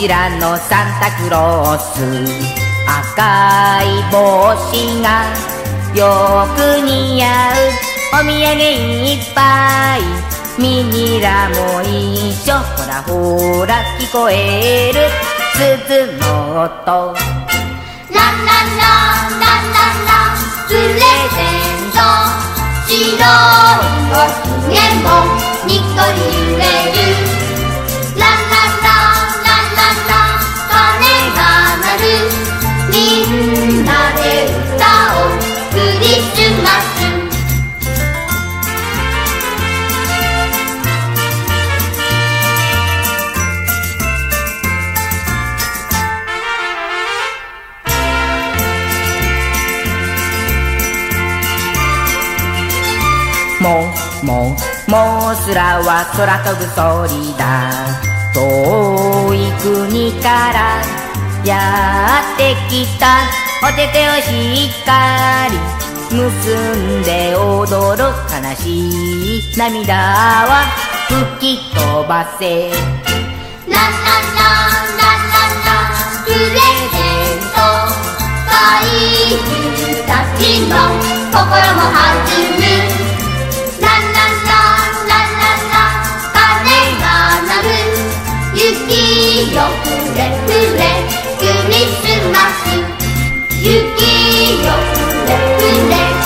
ゴジラのサンタクロース。赤い帽子がよく似合う。お土産いっぱい。ミニラも一緒。ほらほら聞こえる。鈴の音。ランランランランラン。プレゼント白いおひげもにっこり揺れる。みんなで歌おうクリスマス」もうもうもうすらは空飛ぶソりだ。遠い国からやってきた。お手手をしっかり。結んで踊る悲しい涙は吹き飛ばせ。ランランランランランランプレゼント怪獣たちの心も弾む。ララララララ風が鳴る。雪よふれふれ。クリスマス雪よふれふれ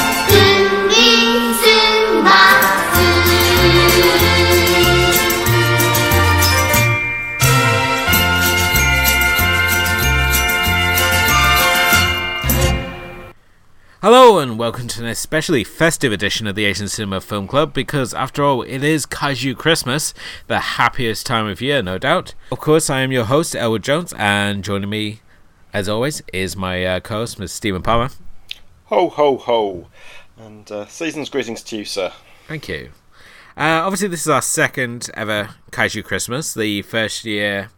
Hello and welcome to an especially festive edition of the Asian Cinema Film Club because, after all, it is Kaiju Christmas, the happiest time of year, no doubt. Of course, I am your host, Elwood Jones, and joining me, as always, is my uh, co host, Mr. Stephen Palmer. Ho, ho, ho. And uh, season's greetings to you, sir. Thank you. Uh, obviously, this is our second ever Kaiju Christmas. The first year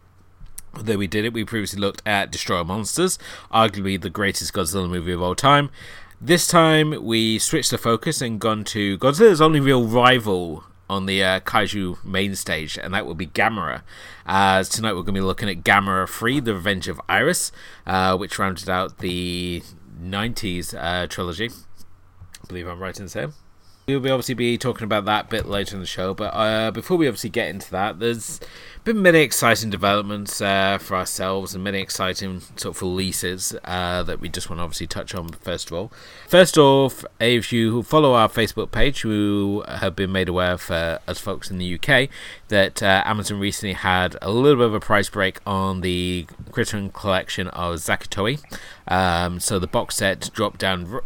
that we did it, we previously looked at Destroyer Monsters, arguably the greatest Godzilla movie of all time. This time we switched the focus and gone to Godzilla's only real rival on the uh, Kaiju main stage, and that will be Gamera. As tonight we're going to be looking at Gamera 3, The Revenge of Iris, uh, which rounded out the 90s uh, trilogy. I believe I'm right in saying. We'll be obviously be talking about that bit later in the show, but uh, before we obviously get into that, there's been many exciting developments uh, for ourselves and many exciting sort of releases uh, that we just want to obviously touch on first of all. First off, if you follow our Facebook page, you have been made aware for us folks in the UK that uh, Amazon recently had a little bit of a price break on the Criterion collection of Zatoichi. Um, so the box set dropped down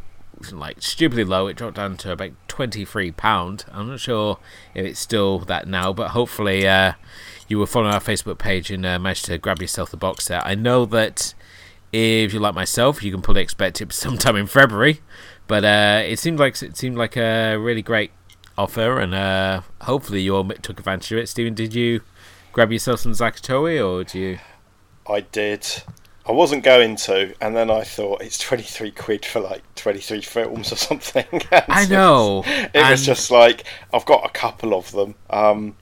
like stupidly low. It dropped down to about twenty three pound. I'm not sure if it's still that now, but hopefully uh, you will follow our Facebook page and uh, manage to grab yourself the box set. I know that if you're like myself, you can probably expect it sometime in February, but uh, it seemed like it seemed like a really great offer, and uh, hopefully you all took advantage of it. Stephen, did you grab yourself some Zatoichi, or do you? I did. I wasn't going to, and then I thought it's 23 quid for like 23 films or something. I know. It was, it was just like, I've got a couple of them. Um,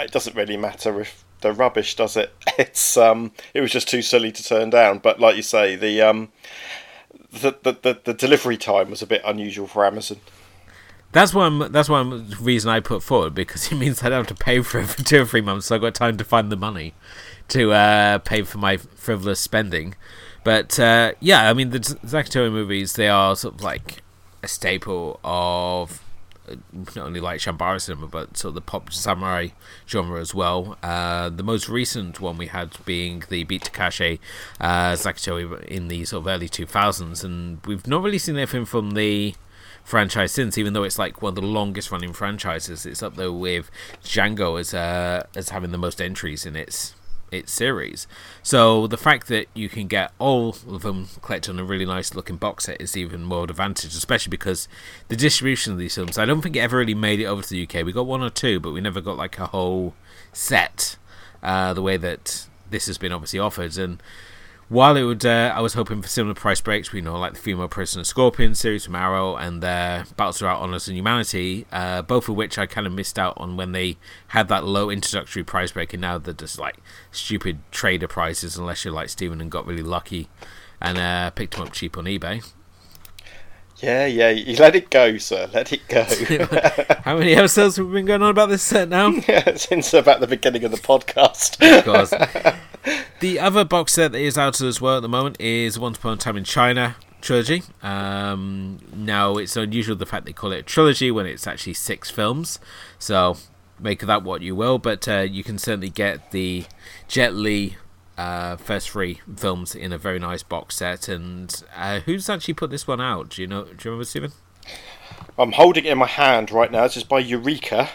it doesn't really matter if they're rubbish, does it? It's um, it was just too silly to turn down. But like you say, the um, the, the, the, the delivery time was a bit unusual for Amazon. That's one. That's one reason I put forward because it means I don't have to pay for it for two or three months. So I got time to find the money to uh, pay for my frivolous spending. But uh, yeah, I mean the Zatoichi movies they are sort of like a staple of not only like chanbara cinema but sort of the pop samurai genre as well. Uh, the most recent one we had being the Beat Takeshi uh, in the sort of early 2000s, and we've not really seen anything from the franchise since, even though it's like one of the longest running franchises. It's up there with Django as uh, as having the most entries in its its series. So the fact that you can get all of them collected on a really nice looking box set is even more advantage, especially because the distribution of these films. I don't think it ever really made it over to the UK. We got one or two, but we never got like a whole set. Uh, the way that this has been obviously offered, and while it would, uh, I was hoping for similar price breaks. We know, like the Female Prisoner Scorpion series from Arrow and their Battles Throughout Honors and Humanity, uh, both of which I kind of missed out on when they had that low introductory price break, and now they're just like stupid trader prices, unless you're like Steven and got really lucky and uh, picked them up cheap on eBay. Yeah, yeah, you let it go, sir. Let it go. How many episodes have we been going on about this set now? Yeah, Since about the beginning of the podcast. Of course. The other box set that is out as well at the moment is Once Upon a Time in China trilogy. Um, now, it's unusual the fact they call it a trilogy when it's actually six films. So, make of that what you will, but uh, you can certainly get the Jet Li uh, first three films in a very nice box set. And uh, who's actually put this one out? Do you know? Do you remember, Stephen? I'm holding it in my hand right now. This is by Eureka.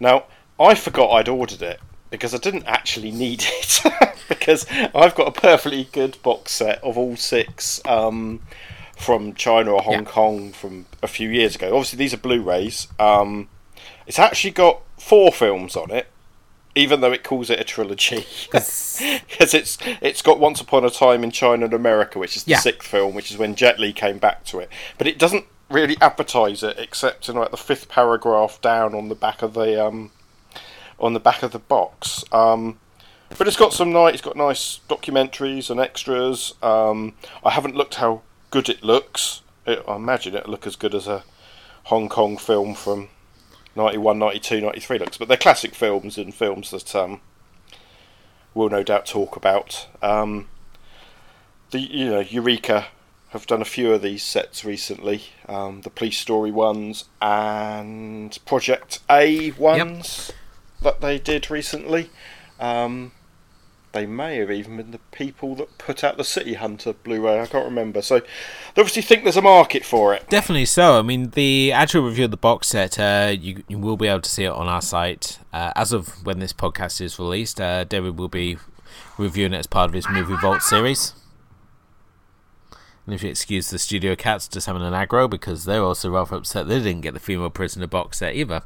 Now, I forgot I'd ordered it because I didn't actually need it because I've got a perfectly good box set of all six um, from China or Hong Yeah. Kong from a few years ago. Obviously, these are Blu-rays. Um, it's actually got four films on it, even though it calls it a trilogy. Because it's it's got Once Upon a Time in China and America, which is the Yeah. sixth film, which is when Jet Li came back to it. But it doesn't really advertise it except in like the fifth paragraph down on the back of the um, on the back of the box. Um, but it's got some nice, it's got nice documentaries and extras. Um, I haven't looked how good it looks. It, I imagine it'll look as good as a Hong Kong film from 91, 92, 93 looks. But they're classic films and films that um, we'll no doubt talk about. Um, the you know Eureka have done a few of these sets recently. Um, the police story ones and Project A ones that they did recently. Um, they may have even been the people that put out the City Hunter Blu-ray. I can't remember. So they obviously think there's a market for it. Definitely so. I mean, the actual review of the box set, uh, you, you will be able to see it on our site. Uh, as of when this podcast is released, uh, David will be reviewing it as part of his Movie Vault series. And if you excuse the studio cats just having an aggro, because they're also rather upset they didn't get the female prisoner box set either.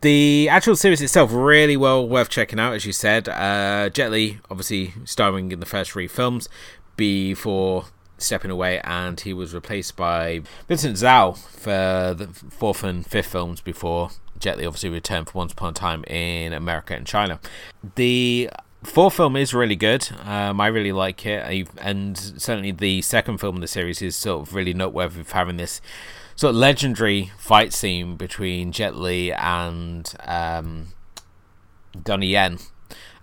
The actual series itself really well worth checking out, as you said. Uh, Jet Li, obviously starring in the first three films, before stepping away, and he was replaced by Vincent Zhao for the fourth and fifth films before Jet Li obviously returned for Once Upon a Time in America and China. The fourth film is really good. Um, I really like it, I, and certainly the second film in the series is sort of really noteworthy for having this sort of legendary fight scene between Jet Li and um, Donnie Yen.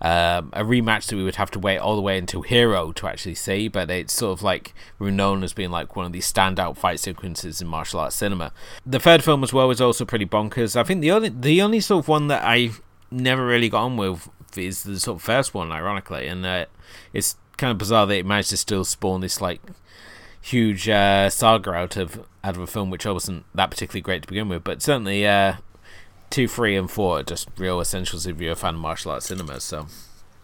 Um, a rematch that we would have to wait all the way until Hero to actually see, but it's sort of like we're as being like one of these standout fight sequences in martial arts cinema. The third film as well was also pretty bonkers. I think the only the only sort of one that I never really got on with is the sort of first one, ironically, and uh, it's kind of bizarre that it managed to still spawn this like huge uh, saga out of out of a film which I wasn't that particularly great to begin with, but certainly uh, two, three, and four are just real essentials if you're a fan of martial arts cinema. So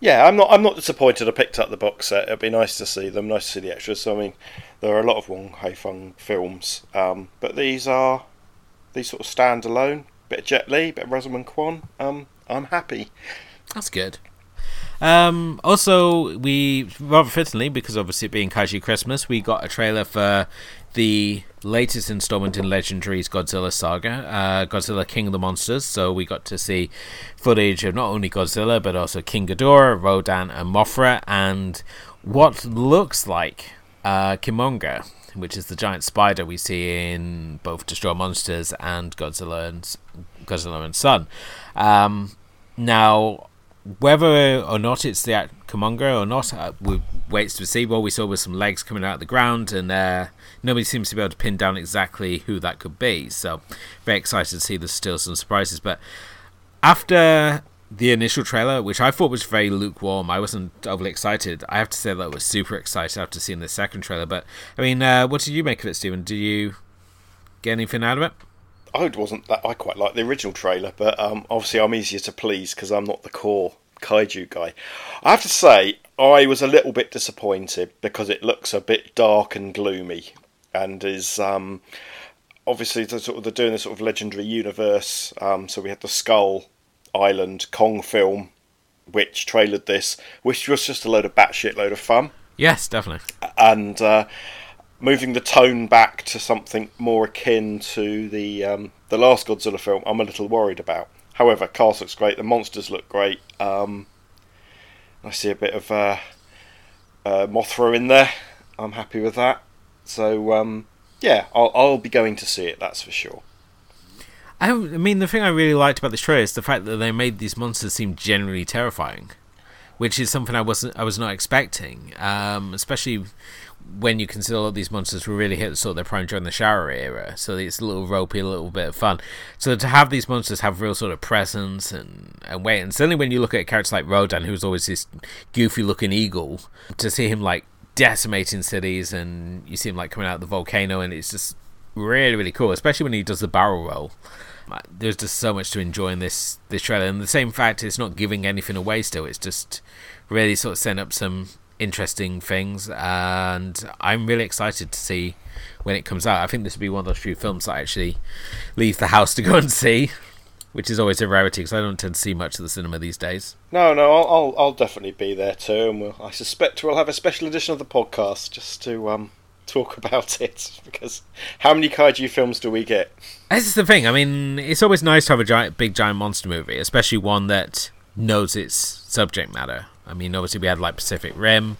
Yeah, I'm not. I'm not disappointed. I picked up the box set. It'd be nice to see them. Nice to see the extras. So, I mean, there are a lot of Wong Fei-hung films, um, but these are these sort of stand alone. Bit of Jet Li, bit of Rosamund Kwan. Um, I'm happy. that's good. Um, also, we rather fittingly, because obviously it being Kaiju Christmas, we got a trailer for the latest installment in Legendary's Godzilla saga, uh, Godzilla King of the Monsters. So we got to see footage of not only Godzilla but also King Ghidorah, Rodan, and Mothra, and what looks like uh, Kumonga, which is the giant spider we see in both Destroy Monsters and Godzilla and Godzilla and Son. Um, now, whether or not it's the act- Kumonga or not, uh, we waits to see. What we saw was some legs coming out of the ground, and uh, nobody seems to be able to pin down exactly who that could be. So, very excited to see there's still some surprises. But after the initial trailer, which I thought was very lukewarm, I wasn't overly excited. I have to say that I was super excited after seeing the second trailer. But I mean, uh, what did you make of it, Stephen? Do you get anything out of it? I wasn't that. I quite like the original trailer, but um, obviously I'm easier to please because I'm not the core kaiju guy. I have to say I was a little bit disappointed because it looks a bit dark and gloomy, and is um, obviously the sort of they're doing this sort of legendary universe. Um, so we had the Skull Island Kong film, which trailered this, which was just a load of batshit load of fun. Yes, definitely. and uh, moving the tone back to something more akin to the um, the last Godzilla film, I'm a little worried about. However, cast looks great. The monsters look great. Um, I see a bit of uh, uh, Mothra in there. I'm happy with that. So um, yeah, I'll, I'll be going to see it. That's for sure. I, I mean, the thing I really liked about this trailer is the fact that they made these monsters seem genuinely terrifying, which is something I wasn't I was not expecting. Um, especially when you consider all these monsters were really hit sort of their prime during the Showa era, so it's a little ropey, a little bit of fun. So to have these monsters have real sort of presence and, and weight, and certainly when you look at characters like Rodan, who's always this goofy looking eagle, to see him like decimating cities and you see him like coming out of the volcano, and it's just really really cool, especially when he does the barrel roll. Uh, there's just so much to enjoy in this this trailer, and the same fact it's not giving anything away. Still, it's just really sort of setting up some interesting things, and I'm really excited to see when it comes out. I think this will be one of those few films that I actually leave the house to go and see, which is always a rarity because I don't tend to see much of the cinema these days. No, no, I'll I'll, I'll definitely be there too, and we'll, I suspect we'll have a special edition of the podcast just to um talk about it because how many kaiju films do we get? This is the thing. I mean, it's always nice to have a giant, big giant monster movie, especially one that knows its subject matter. I mean, obviously we had like Pacific Rim.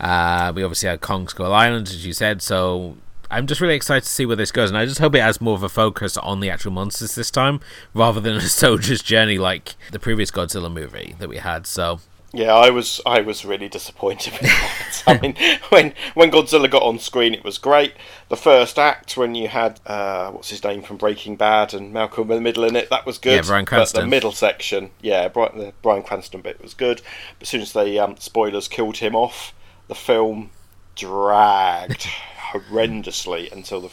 Uh, we obviously had Kong Skull Island, as you said. So I'm just really excited to see where this goes, and I just hope it has more of a focus on the actual monsters this time, rather than a soldier's journey like the previous Godzilla movie that we had. So Yeah, I was I was really disappointed with that. I mean, when when Godzilla got on screen, it was great. The first act, when you had uh, what's his name from Breaking Bad and Malcolm in the Middle in it, that was good. Yeah, Bryan But the middle section, yeah, Brian, the Bryan Cranston bit was good. But as soon as they um, spoilers killed him off, the film dragged horrendously until the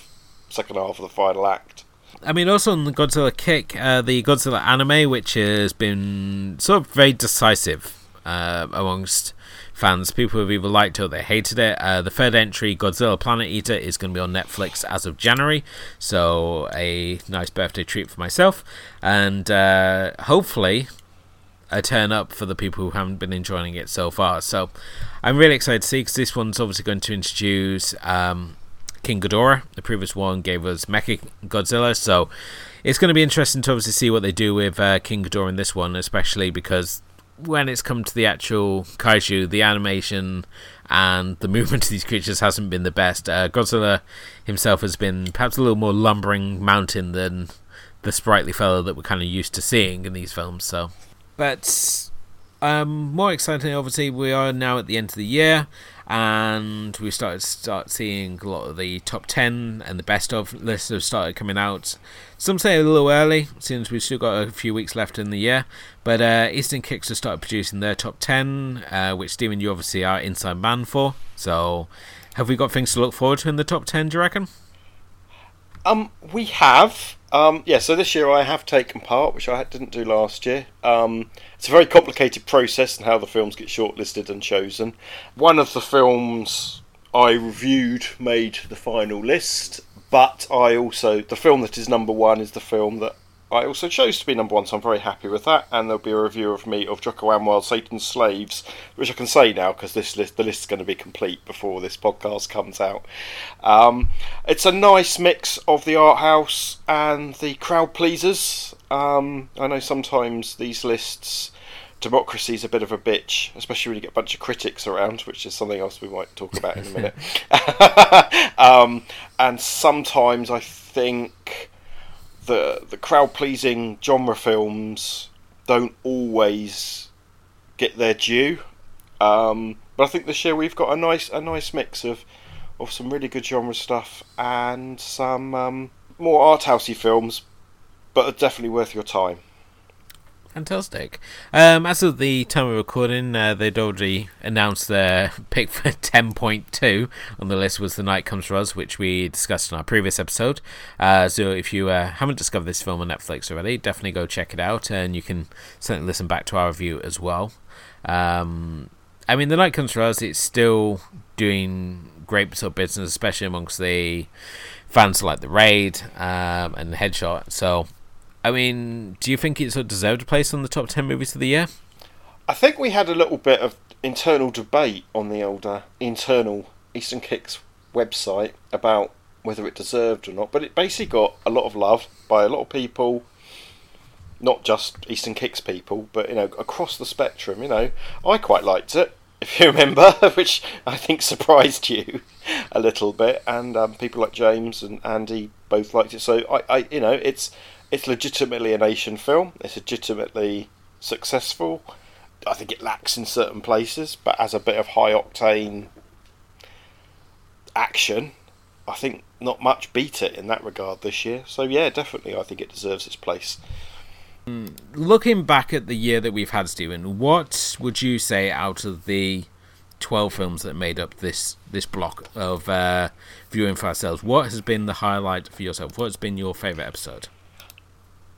second half of the final act. I mean, also on the Godzilla kick, uh, the Godzilla anime, which has been sort of very decisive uh, amongst fans. People have either liked it or they hated it. Uh, the third entry, Godzilla Planet Eater, is going to be on Netflix as of January, so a nice birthday treat for myself. And uh, hopefully, a turn up for the people who haven't been enjoying it so far. So I'm really excited to see because this one's obviously going to introduce um, King Ghidorah. The previous one gave us Mecha Godzilla, so it's going to be interesting to obviously see what they do with uh, King Ghidorah in this one, especially because when it's come to the actual kaiju, the animation and the movement of these creatures hasn't been the best. Uh, Godzilla himself has been perhaps a little more lumbering mountain than the sprightly fellow that we're kind of used to seeing in these films. So, but um, more exciting, obviously, we are now at the end of the year, and we started start seeing a lot of the top ten and the best of lists have started coming out. Some say a little early, since we've still got a few weeks left in the year. But uh, Eastern Kicks have started producing their top ten, uh, which Stephen, you obviously are inside man for. So, have we got things to look forward to in the top ten? Do you reckon? Um, we have. Um, yeah, so this year I have taken part, which I didn't do last year. Um, it's a very complicated process and how the films get shortlisted and chosen. One of the films I reviewed made the final list, but I also the film that is number one is the film that I also chose to be number one, so I'm very happy with that. And there'll be a review of me of Joko Anwar, Satan's Slaves, which I can say now because this list the list is going to be complete before this podcast comes out. Um, it's a nice mix of the art house and the crowd pleasers. Um, I know sometimes these lists. Democracy is a bit of a bitch, especially when you get a bunch of critics around, which is something else we might talk about in a minute. um, and sometimes I think the the crowd pleasing genre films don't always get their due. Um, but I think this year we've got a nice a nice mix of of some really good genre stuff and some um, more art housey films, but are definitely worth your time. Fantastic. Um, as of the time of recording, uh, they'd already announced their pick for 10.2 on the list was The Night Comes for Us, which we discussed in our previous episode. Uh, so if you uh, haven't discovered this film on Netflix already, definitely go check it out, and you can certainly listen back to our review as well. Um, I mean, The Night Comes for Us, it's still doing great sort of business, especially amongst the fans like The Raid um, and Headshot. So I mean, do you think it's of deserved a place on the top 10 movies of the year? I think we had a little bit of internal debate on the older internal Eastern Kicks website about whether it deserved or not, but it basically got a lot of love by a lot of people, not just Eastern Kicks people, but you know across the spectrum. You know, I quite liked it, if you remember, which I think surprised you a little bit, and um, people like James and Andy both liked it. So I, I, you know, it's it's legitimately a nation film. It's legitimately successful. I think it lacks in certain places, but as a bit of high octane action, I think not much beat it in that regard this year. So yeah, definitely, I think it deserves its place. Looking back at the year that we've had, Stephen, what would you say out of the twelve films that made up this this block of uh, viewing for ourselves? What has been the highlight for yourself? What's been your favourite episode?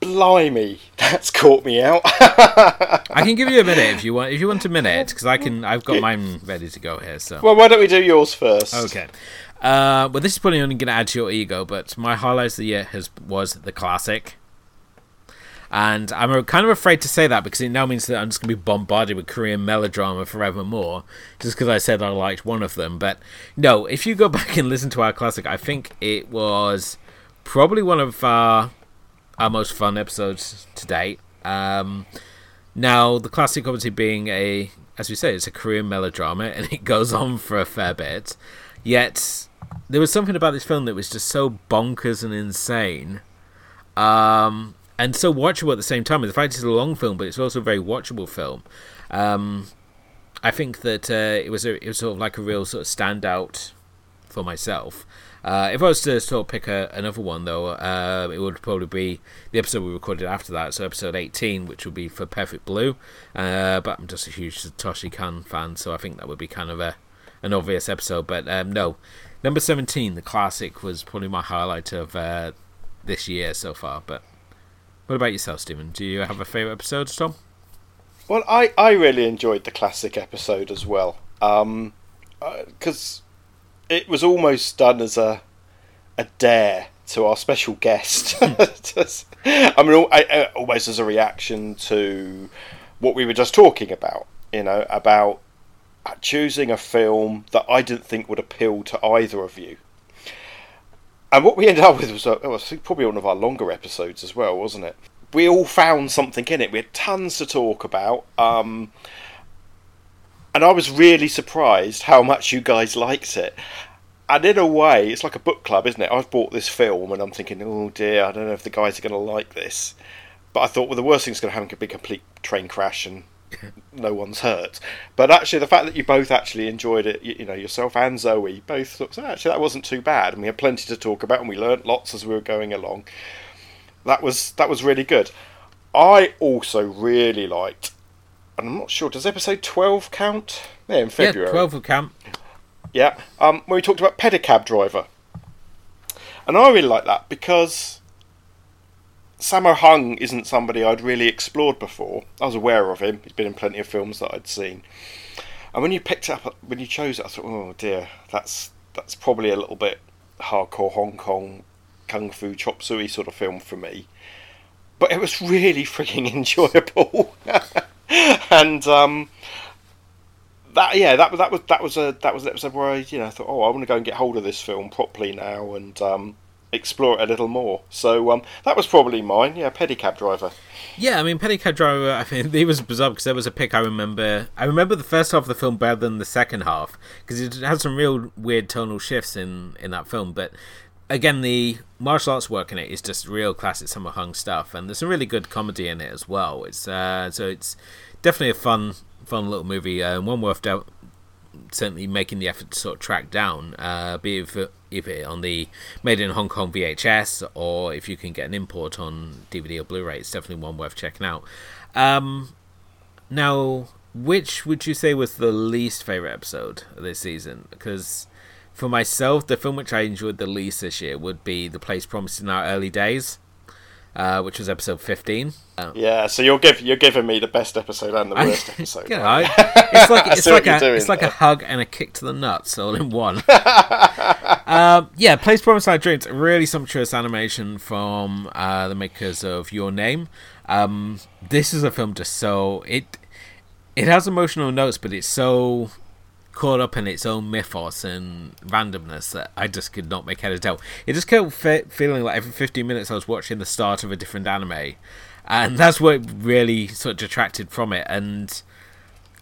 Blimey, that's caught me out. I can give you a minute if you want. If you want a minute, because I can. I've got mine ready to go here. So well, why don't we do yours first? Okay. Uh, well, this is probably only going to add to your ego, but my highlights of the year has was the classic. And I'm kind of afraid to say that because it now means that I'm just going to be bombarded with Korean melodrama forevermore, just because I said I liked one of them. But no, if you go back and listen to our classic, I think it was probably one of our our most fun episodes to date. Um, now, the classic obviously being a, as we say, it's a Korean melodrama, and it goes on for a fair bit. Yet there was something about this film that was just so bonkers and insane. Um, and so watchable at the same time. The fact it's a long film, but it's also a very watchable film. Um, I think that uh, it was a, it was sort of like a real sort of standout for myself. Uh, if I was to sort of pick a, another one, though, uh, it would probably be the episode we recorded after that, so episode 18, which would be for Perfect Blue. Uh, but I'm just a huge Satoshi Kon fan, so I think that would be kind of a an obvious episode. But um, no, number 17, the classic, was probably my highlight of uh, this year so far. But what about yourself, Stephen? Do you have a favourite episode, Tom? Well, I, I really enjoyed the classic episode as well. Because uh, it was almost done as a, a dare to our special guest. I mean, I, almost as a reaction to what we were just talking about, you know, about choosing a film that I didn't think would appeal to either of you. And what we ended up with was, a, was probably one of our longer episodes as well, wasn't it? We all found something in it. We had tons to talk about. Um, and I was really surprised how much you guys liked it. And in a way, it's like a book club, isn't it? I've bought this film and I'm thinking, oh dear, I don't know if the guys are going to like this. But I thought, well, the worst thing that's going to happen could be a complete train crash and no one's hurt. But actually, the fact that you both actually enjoyed it, you, you know, yourself and Zoe, both thought, oh, actually, that wasn't too bad, and we had plenty to talk about, and we learnt lots as we were going along. That was that was really good. I also really liked, and I'm not sure, does episode 12 count? Yeah, in February. Yeah, 12 will count. Yeah, um, when we talked about pedicab driver. And I really like that because Sammo Hung isn't somebody I'd really explored before. I was aware of him. He's been in plenty of films that I'd seen. And when you picked it up, when you chose it, I thought, oh dear, that's that's probably a little bit hardcore Hong Kong kung fu chop suey sort of film for me. But it was really freaking enjoyable, and um, that yeah, that was that was that was a that was an episode where I you know I thought, oh, I want to go and get hold of this film properly now and um, explore it a little more. So um, that was probably mine. Yeah, pedicab driver. Yeah, I mean, pedicab driver. I mean, it was bizarre because there was a pick I remember. I remember the first half of the film better than the second half because it had some real weird tonal shifts in in that film. But again, the martial arts work in it is just real classic Sammo Hung stuff, and there's some really good comedy in it as well. It's uh, so it's definitely a fun fun little movie, uh, one worth out certainly making the effort to sort of track down, uh, be it for, if it on the made in Hong Kong VHS or if you can get an import on DVD or Blu-ray, it's definitely one worth checking out. Um, now, which would you say was the least favorite episode of this season? Because for myself, the film which I enjoyed the least this year would be The Place Promised in Our Early Days uh, which was episode fifteen. Um, yeah, so you're give, you're giving me the best episode and the worst episode. you know, right? it's like it's like a it's like a hug and a kick to the nuts all in one. um, yeah, Place Promised Our Dreams, a really sumptuous animation from uh, the makers of Your Name. Um, this is a film just so it it has emotional notes, but it's so caught up in its own mythos and randomness that I just could not make head or tail. It just kept fe- feeling like every 15 minutes I was watching the start of a different anime, and that's what really sort of detracted from it. And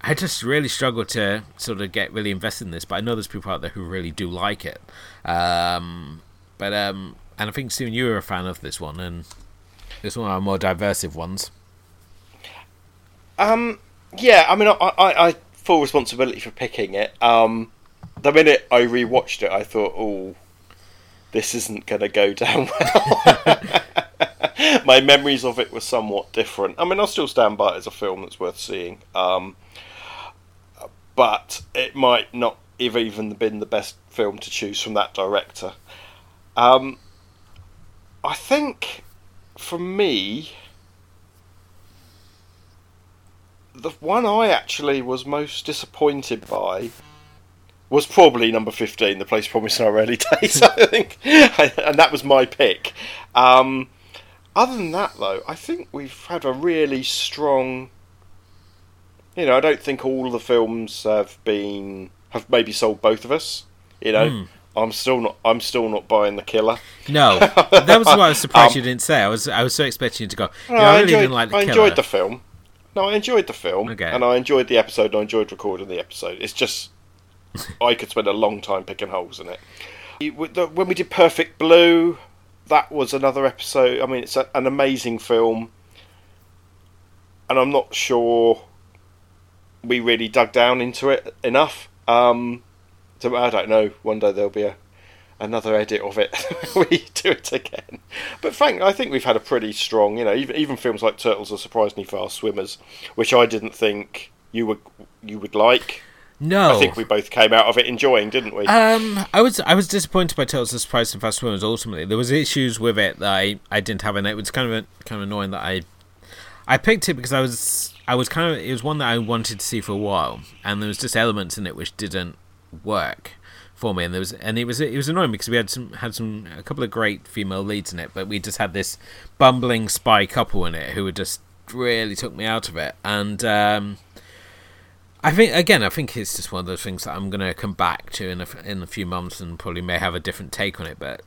I just really struggled to sort of get really invested in this, but I know there's people out there who really do like it. Um, but um, and I think Stephen, you were a fan of this one, and it's one of our more diversive ones. Um, yeah, I mean, I, I, I full responsibility for picking it. Um, the minute I rewatched it, I thought, oh, this isn't going to go down well. My memories of it were somewhat different. I mean, I'll still stand by it as a film that's worth seeing. Um, but it might not have even been the best film to choose from that director. Um, I think for me, the one I actually was most disappointed by was probably number 15, The Place Promised in Our Early Days, I think. and that was my pick. Um, other than that, though, I think we've had a really strong. You know, I don't think all the films have been have maybe sold both of us. You know, mm. I'm still not. I'm still not buying the killer. No, that was what I was surprised um, you didn't say. I was. I was so expecting you to go. I, I, really enjoyed, didn't like the I killer. enjoyed the film. No, I enjoyed the film, okay. and I enjoyed the episode. and I enjoyed recording the episode. It's just I could spend a long time picking holes in it. When we did Perfect Blue, that was another episode. I mean, it's a, an amazing film, and I'm not sure we really dug down into it enough. Um, so I don't know. One day there'll be a another edit of it. we do it again. But Frank, I think we've had a pretty strong. You know, even even films like Turtles are surprisingly fast swimmers, which I didn't think you would you would like. No, I think we both came out of it enjoying, didn't we? Um, I was I was disappointed by Turtles: The Surprise and Fast Swimmers. Ultimately, there was issues with it that I, I didn't have it. It was kind of a, kind of annoying that I I picked it because I was I was kind of it was one that I wanted to see for a while, and there was just elements in it which didn't work for me, and there was and it was it was annoying because we had some had some a couple of great female leads in it, but we just had this bumbling spy couple in it who just really took me out of it, and um, I think again I think it's just one of those things that I'm gonna come back to in a in a few months and probably may have a different take on it, but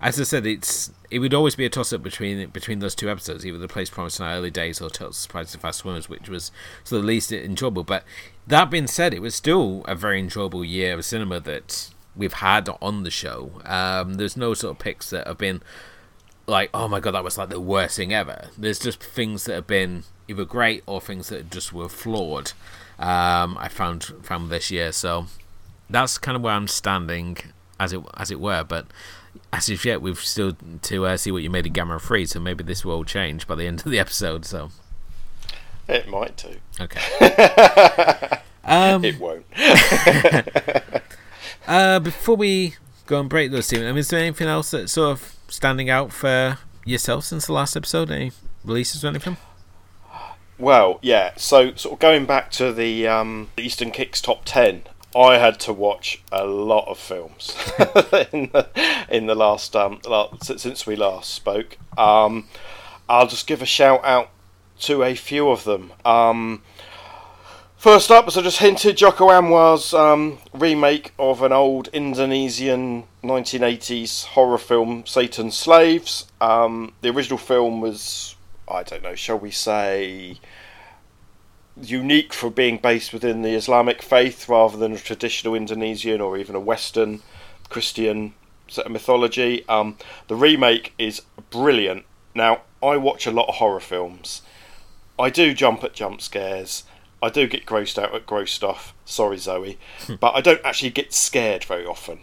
as I said, it's it would always be a toss up between between those two episodes, either the place promised in our early days or Turtles Surprise and Fast Swimmers, which was sort of the least enjoyable. But that being said, it was still a very enjoyable year of cinema that we've had on the show. Um, there's no sort of picks that have been like, oh my god, that was like the worst thing ever. There's just things that have been either great or things that just were flawed. Um, I found found this year, so that's kind of where I'm standing, as it as it were. But as of yet, we've still to uh, see what you made of Gamera 3, so maybe this will change by the end of the episode. So it might do. Okay. um, it won't. uh, before we go and break those, Stephen, I mean, is there anything else that's sort of standing out for yourself since the last episode? Any releases or anything? Well, yeah. So, sort of going back to the um, Eastern Kicks top ten, I had to watch a lot of films in, the, in the last um, since we last spoke. Um, I'll just give a shout out to a few of them. Um, first up, as I just hinted, Joko Anwar's um, remake of an old Indonesian 1980s horror film, Satan's Slaves. Um, the original film was, I don't know, shall we say unique for being based within the Islamic faith rather than a traditional Indonesian or even a Western Christian set of mythology. Um, the remake is brilliant. Now, I watch a lot of horror films. I do jump at jump scares. I do get grossed out at gross stuff. Sorry, Zoe. Hmm. but I don't actually get scared very often.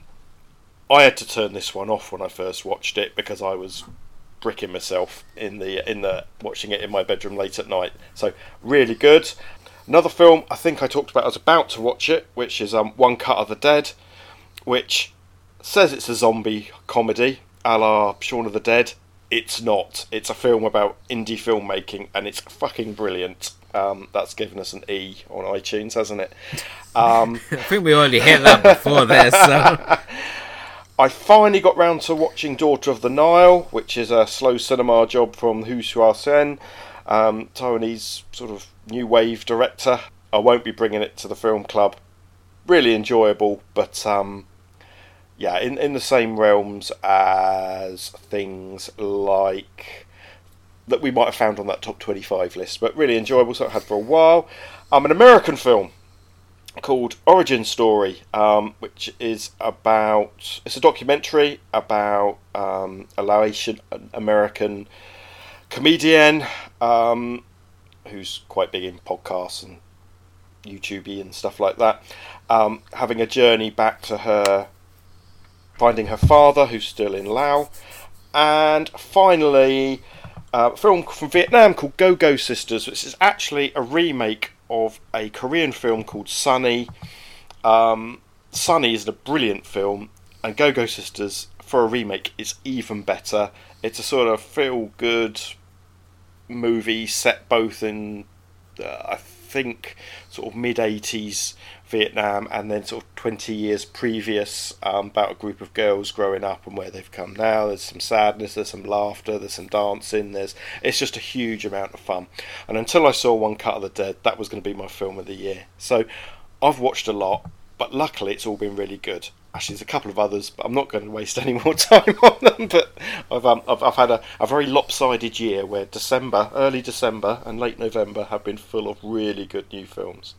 I had to turn this one off when I first watched it because I was bricking myself in the in the watching it in my bedroom late at night. So really good. Another film I think I talked about. I was about to watch it, which is um, One Cut of the Dead, which says it's a zombie comedy, a la Shaun of the Dead. It's not. It's a film about indie filmmaking, and it's fucking brilliant. Um, that's given us an E on iTunes, hasn't it? Um, I think we already hit that before this. So. I finally got round to watching Daughter of the Nile, which is a slow cinema job from Hou Hsiao-hsien, um, Taiwanese sort of new wave director. I won't be bringing it to the film club. Really enjoyable, but um, yeah, in in the same realms as things like that we might have found on that top 25 list, but really enjoyable. So I've had for a while. Um, an American film called Origin Story, um, which is about it's a documentary about um, a Laotian American comedian um, who's quite big in podcasts and YouTube and stuff like that, um, having a journey back to her, finding her father who's still in Laos, and finally. Uh, a film from Vietnam called Go Go Sisters, which is actually a remake of a Korean film called Sunny. Um, Sunny is a brilliant film, and Go Go Sisters for a remake is even better. It's a sort of feel good movie set both in, uh, I think, sort of mid 80s Vietnam and then sort of 20 years previous um, about a group of girls growing up and where they've come now. There's some sadness, there's some laughter, there's some dancing. There's it's just a huge amount of fun. And until I saw One Cut of the Dead, that was going to be my film of the year. So I've watched a lot, but luckily it's all been really good. Actually, there's a couple of others, but I'm not going to waste any more time on them. But I've um, I've, I've had a, a very lopsided year where December, early December, and late November have been full of really good new films.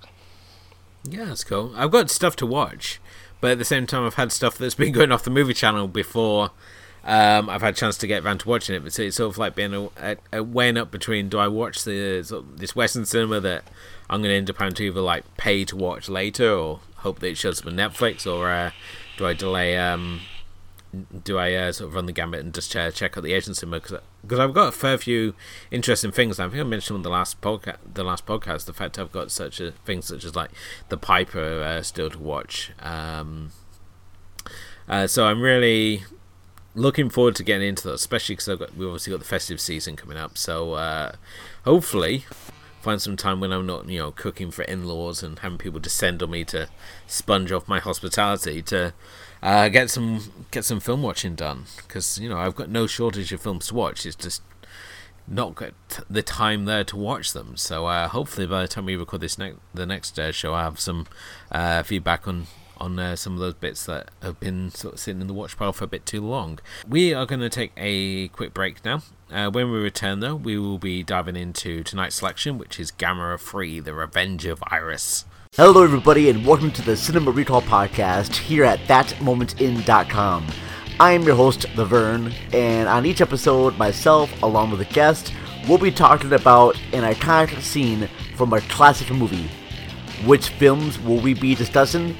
Yeah, that's cool. I've got stuff to watch, but at the same time, I've had stuff that's been going off the movie channel before um, I've had a chance to get around to watching it. But it's sort of like being a, a, a weighing up between do I watch the sort of, this Western cinema that I'm going to end up having to either like pay to watch later or hope that it shows up on Netflix, or uh, do I delay um, do I uh, sort of run the gambit and just uh, check out the agency because because I've got a fair few interesting things. I think I mentioned on the last podcast, the last podcast, the fact I've got such a things such as like the Piper uh, still to watch. Um, uh, so I'm really looking forward to getting into that, especially because we've obviously got the festive season coming up. So uh, hopefully find some time when I'm not, you know, cooking for in-laws and having people descend on me to sponge off my hospitality to uh, get some get some film watching done because you know I've got no shortage of films to watch. It's just not got the time there to watch them. So uh, hopefully by the time we record this next the next uh, show, I have some uh, feedback on on uh, some of those bits that have been sort of sitting in the watch pile for a bit too long. We are going to take a quick break now. Uh, when we return, though, we will be diving into tonight's selection, which is Gamera 3: The Revenge of Iris. Hello, everybody, and welcome to the Cinema Recall Podcast here at ThatMomentIn.com. I am your host, The Vern, and on each episode, myself, along with a guest, we'll be talking about an iconic scene from a classic movie. Which films will we be discussing?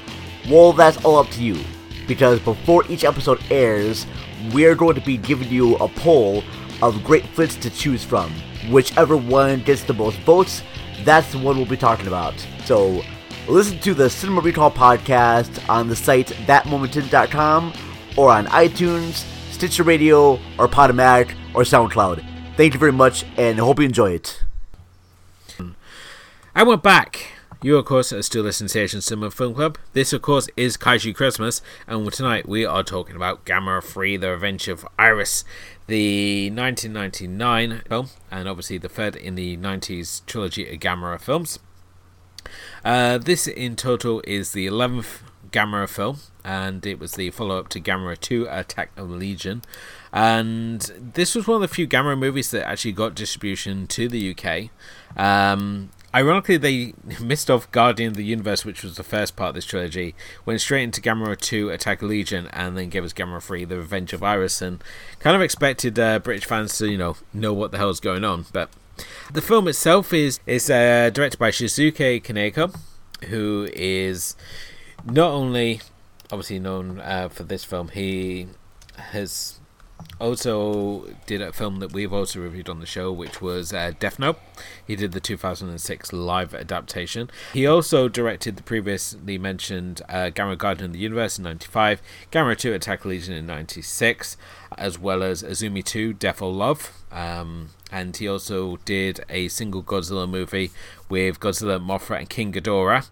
Well, that's all up to you, because before each episode airs, we're going to be giving you a poll of great flicks to choose from. Whichever one gets the most votes, that's the one we'll be talking about. So, listen to the Cinema Recall podcast on the site thatmomentin.com or on iTunes, Stitcher Radio, or Podomatic, or SoundCloud. Thank you very much, and hope you enjoy it. I went back. You, of course, are still listening to Asian Cinema Film Club. This, of course, is Kaiju Christmas, and tonight we are talking about Gamera 3: The Revenge of Iris, the 1999 film, and obviously the third in the 90s trilogy of Gamera films. Uh, this, in total, is the 11th Gamera film, and it was the follow up to Gamera 2 Attack of the Legion. And this was one of the few Gamera movies that actually got distribution to the UK. Um, ironically, they missed off Guardian of the Universe, which was the first part of this trilogy, went straight into Gamera 2 Attack of Legion, and then gave us Gamera 3 The Revenge of Iris, and kind of expected uh, British fans to, you know, know what the hell's going on. But the film itself is, is uh, directed by Shusuke Kaneko, who is not only obviously known uh, for this film, he has also did a film that we've also reviewed on the show, which was uh, Death Note. He did the 2006 live adaptation. He also directed the previously mentioned uh, Gamera Guardian of the Universe in 95, Gamera 2 Attack Legion in 96, as well as Azumi 2 Death or Love. Um, and he also did a single Godzilla movie with Godzilla, Mothra, and King Ghidorah.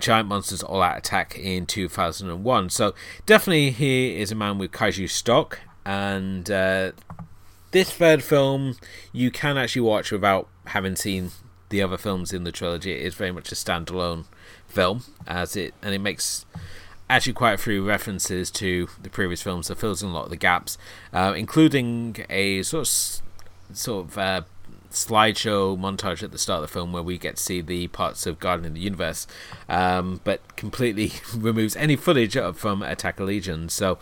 Giant Monsters All Out Attack in 2001. So definitely he is a man with kaiju stock and uh, this third film you can actually watch without having seen the other films in the trilogy. It is very much a standalone film, as it and it makes actually quite a few references to the previous films that fills in a lot of the gaps, uh, including a sort of sort of uh, slideshow montage at the start of the film where we get to see the parts of Guardian of the Universe, um, but completely removes any footage from Attack of Legion. So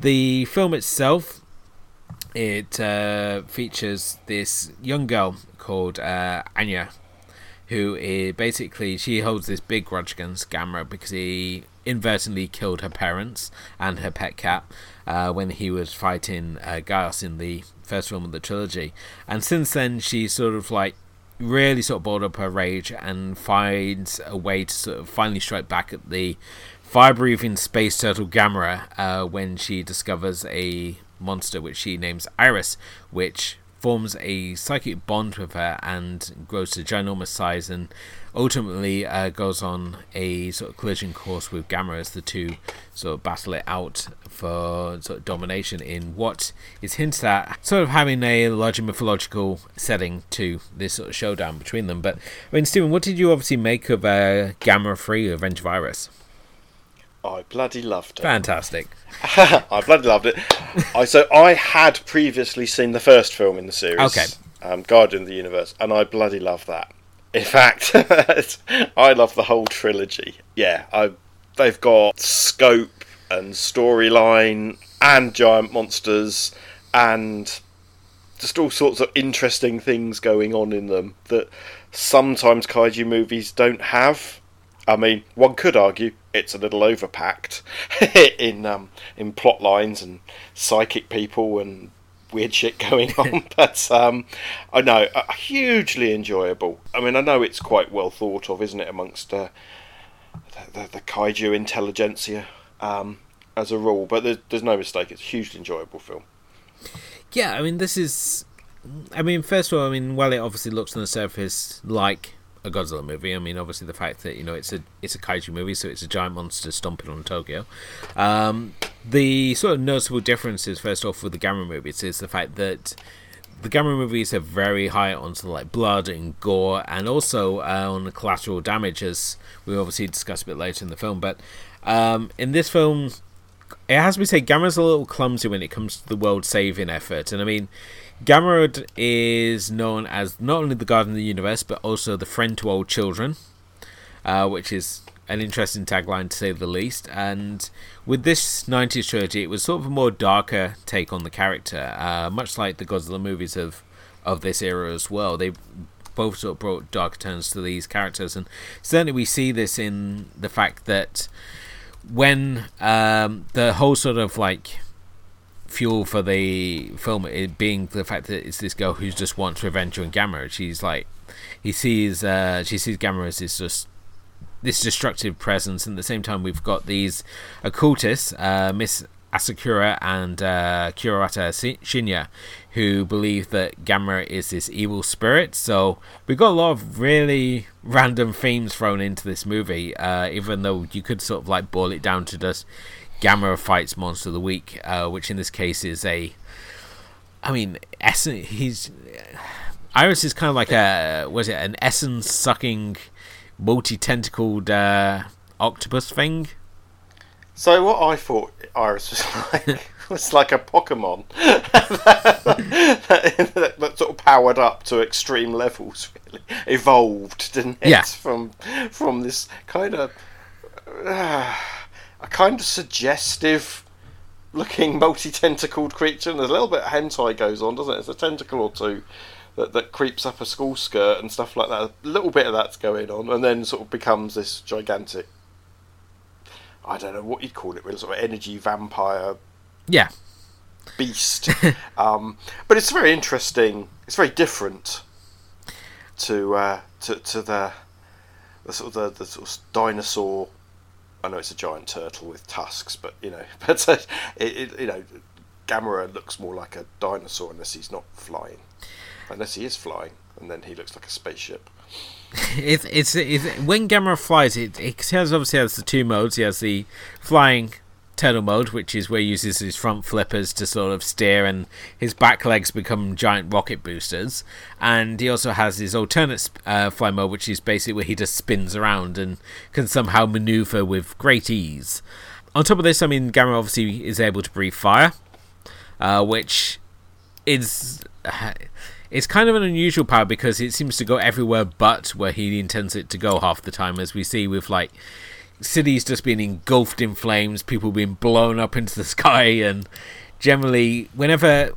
the film itself. It uh, features this young girl called uh, Anya, who is basically she holds this big grudge against Gamera because he inadvertently killed her parents and her pet cat uh, when he was fighting uh, Gyaos in the first film of the trilogy. And since then, she sort of like really sort of boiled up her rage and finds a way to sort of finally strike back at the fire-breathing space turtle Gamera uh, when she discovers a monster which she names Iris, which forms a psychic bond with her and grows to ginormous size and ultimately uh, goes on a sort of collision course with Gamera as the two sort of battle it out for sort of domination in what is hinted at sort of having a larger mythological setting to this sort of showdown between them. But I mean, Stephen, what did you obviously make of uh, Gamera Free Revenge of Iris? I bloody loved it. Fantastic. I bloody loved it. I so I had previously seen the first film in the series, Okay. um, Guardian of the Universe, and I bloody love that. In fact, I love the whole trilogy. Yeah, I they've got scope and storyline and giant monsters and just all sorts of interesting things going on in them that sometimes kaiju movies don't have. I mean, one could argue it's a little overpacked in um, in plot lines and psychic people and weird shit going on, but um, I know uh, hugely enjoyable. I mean, I know it's quite well thought of, isn't it, amongst uh, the, the, the kaiju intelligentsia um, as a rule? But there's, there's no mistake; it's a hugely enjoyable film. Yeah, I mean, this is. I mean, first of all, I mean, while it obviously looks on the surface like a Godzilla movie, I mean, obviously the fact that you know it's a it's a kaiju movie, so it's a giant monster stomping on Tokyo. Um, the sort of noticeable differences, first off, with the Gamera movies is the fact that the Gamera movies are very high on sort of like blood and gore, and also uh, on collateral damage, as we obviously discuss a bit later in the film. But um, in this film, it has to be said, Gamera's a little clumsy when it comes to the world saving effort. And I mean, Gamera is known as not only the Guardian of the Universe, but also the friend to all children, uh, which is an interesting tagline to say the least. And with this 90s trilogy, it was sort of a more darker take on the character, uh, much like the Godzilla movies of, of this era as well. They both sort of brought darker turns to these characters, and certainly we see this in the fact that when um, the whole sort of like fuel for the film being the fact that it's this girl who just wants revenge on Gamera. She's like, he sees, uh, she sees Gamera as this just this destructive presence, and at the same time we've got these occultists, uh, Miss Asakura and uh, Kurata Shinya, who believe that Gamera is this evil spirit. So we've got a lot of really random themes thrown into this movie, uh, even though you could sort of like boil it down to just Gamera fights monster of the week, uh, which in this case is a. I mean, essence. He's Iris is kind of like a was it an essence sucking, multi tentacled uh, octopus thing. So what I thought Iris was like was like a Pokemon that, that, sort of powered up to extreme levels, really evolved, didn't it? Yeah. From from this kind of uh, a kind of suggestive looking multi tentacled creature, and there's a little bit of hentai goes on, doesn't it? There's a tentacle or two. That, that creeps up a school skirt and stuff like that. A little bit of that's going on, and then sort of becomes this gigantic I don't know what you'd call it, really, sort of energy vampire Yeah, beast. um, but it's very interesting. It's very different to uh, to to the the sort of the, the sort of dinosaur. I know it's a giant turtle with tusks, but you know, but uh, it, it, you know, Gamera looks more like a dinosaur unless he's not flying. Unless he is flying, and then he looks like a spaceship. it's, it's it's when Gamera flies, it it has obviously has the two modes. He has the flying turtle mode, which is where he uses his front flippers to sort of steer, and his back legs become giant rocket boosters. And he also has his alternate uh, fly mode, which is basically where he just spins around and can somehow maneuver with great ease. On top of this, I mean, Gamera obviously is able to breathe fire, uh, which is. it's kind of an unusual power because it seems to go everywhere but where he intends it to go half the time, as we see with like cities just being engulfed in flames, people being blown up into the sky, and generally, whenever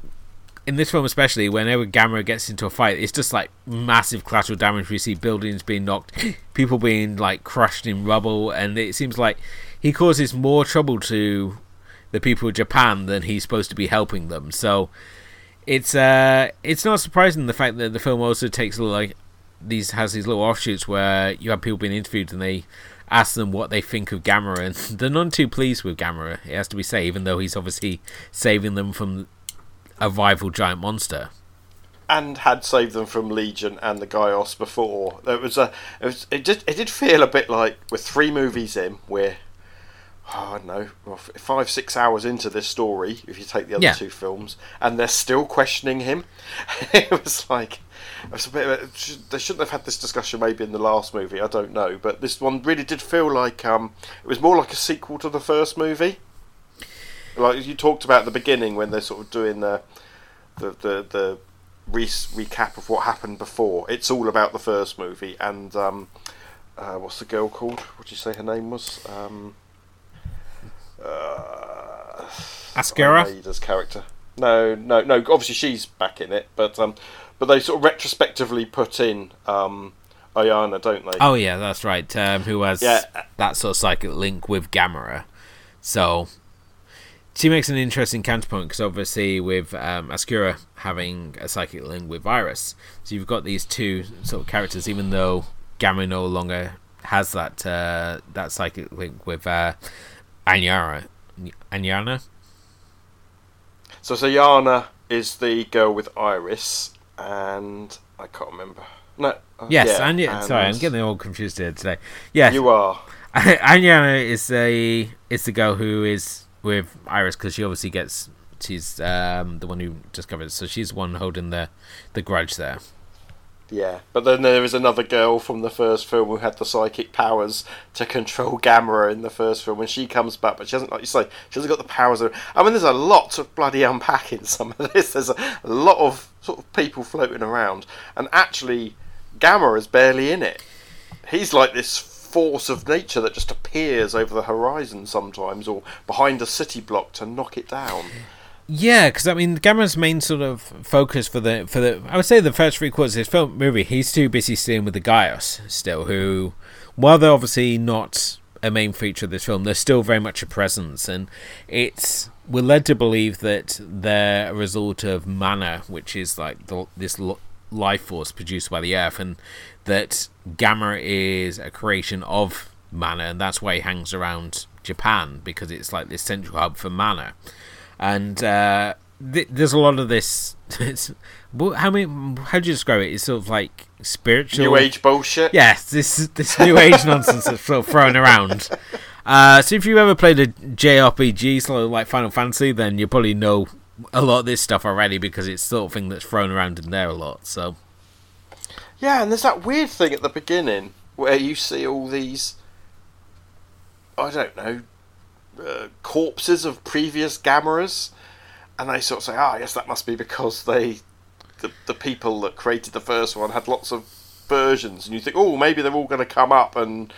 in this film especially, whenever Gamera gets into a fight, it's just like massive collateral damage. We see buildings being knocked, people being like crushed in rubble, and it seems like he causes more trouble to the people of Japan than he's supposed to be helping them. So it's uh it's not surprising the fact that the film also takes a like these has these little offshoots where you have people being interviewed and they ask them what they think of Gamera, and they're none too pleased with Gamera. It has to be said, even though he's obviously saving them from a rival giant monster. And had saved them from Legion and the Gyaos before. There was a, it, was, it did, it did feel a bit like with three movies in, we're oh, I don't know, five, six hours into this story, if you take the other yeah. two films, and they're still questioning him. it was like, it was a bit. A, they shouldn't have had this discussion maybe in the last movie. I don't know, but this one really did feel like um, it was more like a sequel to the first movie. Like you talked about at the beginning when they're sort of doing the the the, the re- recap of what happened before. It's all about the first movie, and um, uh, what's the girl called? What did you say her name was? Um, uh, Askera? character. No, no, no. Obviously, she's back in it, but um, but they sort of retrospectively put in um, Ayana, don't they? Oh yeah, that's right. Um, who has yeah. that sort of psychic link with Gamera? So she makes an interesting counterpoint because obviously with um, Askura having a psychic link with Iris, so you've got these two sort of characters. Even though Gamera no longer has that uh, that psychic link with uh, Anyara. Anyana? So Sayana is the girl with Iris, and I can't remember. No. Uh, yes, yeah, Anya. And sorry, I'm getting all confused here today. Yes, you are. Anyana is a is the girl who is with Iris because she obviously gets she's um, the one who discovers. So she's the one holding the the grudge there. Yeah, but then there is another girl from the first film who had the psychic powers to control Gamera in the first film. When she comes back, but she hasn't, like you say, she hasn't got the powers. Of, I mean, there's a lot of bloody unpacking some of this. There's a, a lot of sort of people floating around, and actually, Gamera is barely in it. He's like this force of nature that just appears over the horizon sometimes, or behind a city block to knock it down. Yeah, because I mean, Gamera's main sort of focus for the for the I would say the first three quarters of his film movie, he's too busy staying with the Gyaos still, who, while they're obviously not a main feature of this film, they're still very much a presence, and it's we're led to believe that they're a result of mana, which is like the, this life force produced by the Earth, and that Gamera is a creation of mana, and that's why he hangs around Japan because it's like this central hub for mana and uh, th- there's a lot of this. how many? How do you describe it? It's sort of like spiritual new age bullshit. Yes, this this new age nonsense that's sort of thrown around. Uh, so if you've ever played a JRPG, sort of like Final Fantasy, then you probably know a lot of this stuff already because it's sort of thing that's thrown around in there a lot. So yeah, and there's that weird thing at the beginning where you see all these. I don't know uh, corpses of previous Gameras, and they sort of say, "Ah, oh, yes, that must be because they, the the people that created the first one had lots of versions." And you think, "Oh, maybe they're all going to come up and."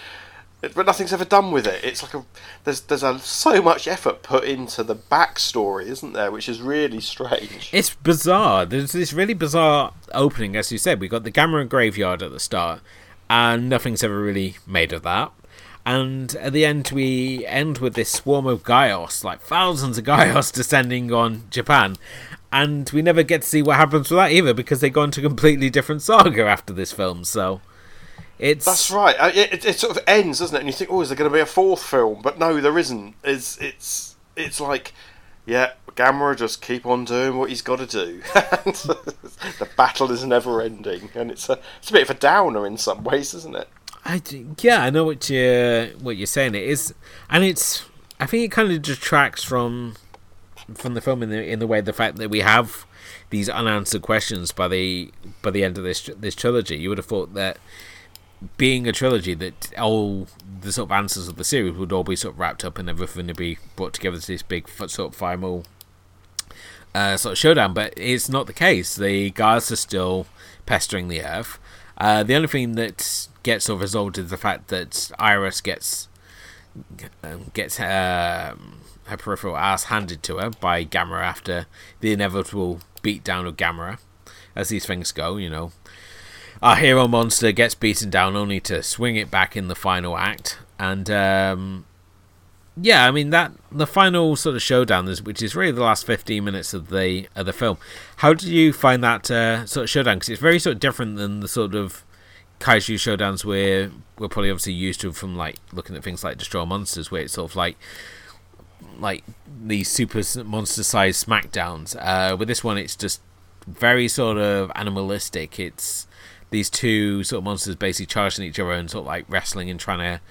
but nothing's ever done with it. It's like a there's there's a, so much effort put into the backstory, isn't there? Which is really strange. It's bizarre. There's this really bizarre opening, as you said. We got the Gamera graveyard at the start, and nothing's ever really made of that. And at the end, we end with this swarm of Gyaos, like thousands of Gyaos descending on Japan. And we never get to see what happens with that either because they go into a completely different saga after this film. So it's that's right. Uh, it, it, it, sort of ends, doesn't it? And you think, oh, is there going to be a fourth film? But no, there isn't. It's it's it's like, yeah, Gamera just keep on doing what he's got to do. the battle is never ending, and it's a it's a bit of a downer in some ways, isn't it? I yeah, I know what you what you're saying. It is, and it's I think it kind of detracts from from the film in the in the way the fact that we have these unanswered questions by the by the end of this this trilogy. You would have thought that being a trilogy, that all the sort of answers of the series would all be sort of wrapped up and everything to be brought together to this big sort of final uh, sort of showdown. But it's not the case. The guards are still pestering the Earth. Uh, the only thing that gets resolved is the fact that Iris gets um, gets her, um, her peripheral ass handed to her by Gamera after the inevitable beatdown of Gamera, as these things go. You know, our hero monster gets beaten down only to swing it back in the final act, and um, yeah, I mean that the final sort of showdown is, which is really the last fifteen minutes of the of the film. How do you find that uh, sort of showdown? Because it's very sort of different than the sort of kaiju showdowns we're we're probably obviously used to from like looking at things like Destroy Monsters, where it's sort of like like these super monster sized smackdowns. Uh, with this one, it's just very sort of animalistic. It's these two sort of monsters basically charging each other and sort of like wrestling and trying to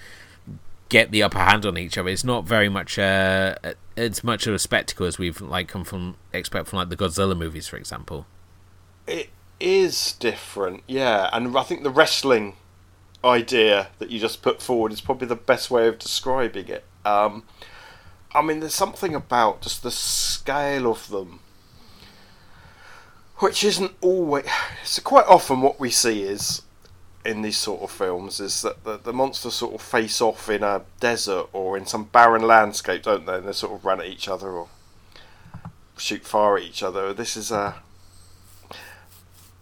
get the upper hand on each other. It's not very much uh, it's much of a spectacle as we've like come from expect from like the Godzilla movies, for example. It is different, yeah, and I think the wrestling idea that you just put forward is probably the best way of describing it. Um, I mean, there's something about just the scale of them, which isn't always. So quite often, what we see is in these sort of films is that the, the monsters sort of face off in a desert or in some barren landscape, don't they? And they sort of run at each other or shoot fire at each other. This is a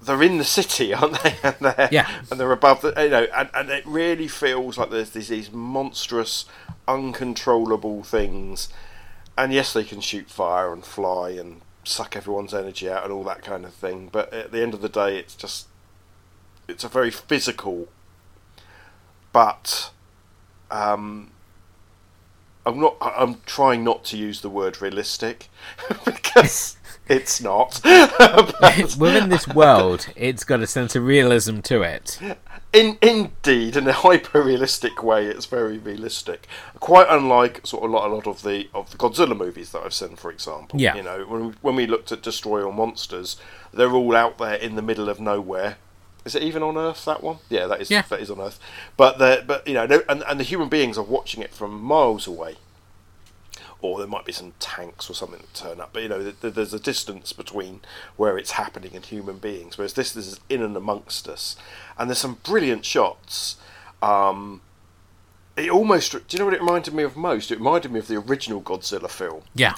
they're in the city, aren't they? And they're, yeah. and they're above the, you know, and, and it really feels like there's these, these monstrous, uncontrollable things. And yes, they can shoot fire and fly and suck everyone's energy out and all that kind of thing. But at the end of the day, it's just, it's a very physical, but um, I'm not. I'm trying not to use the word realistic because it's not. Within this world, it's got a sense of realism to it. In indeed, in a hyper realistic way, it's very realistic. Quite unlike sort of a lot, a lot of the of the Godzilla movies that I've seen, for example. Yeah. You know, when we, when we looked at Destroy All Monsters, they're all out there in the middle of nowhere. Is it even on Earth that one? Yeah, that is Yeah. that is on Earth. But the but you know, no, and and the human beings are watching it from miles away or there might be some tanks or something that turn up. But you know, th- th- there's a distance between where it's happening and human beings. Whereas this, this is in and amongst us, and there's some brilliant shots. Um, it almost, do you know what it reminded me of most? It reminded me of the original Godzilla film. Yeah.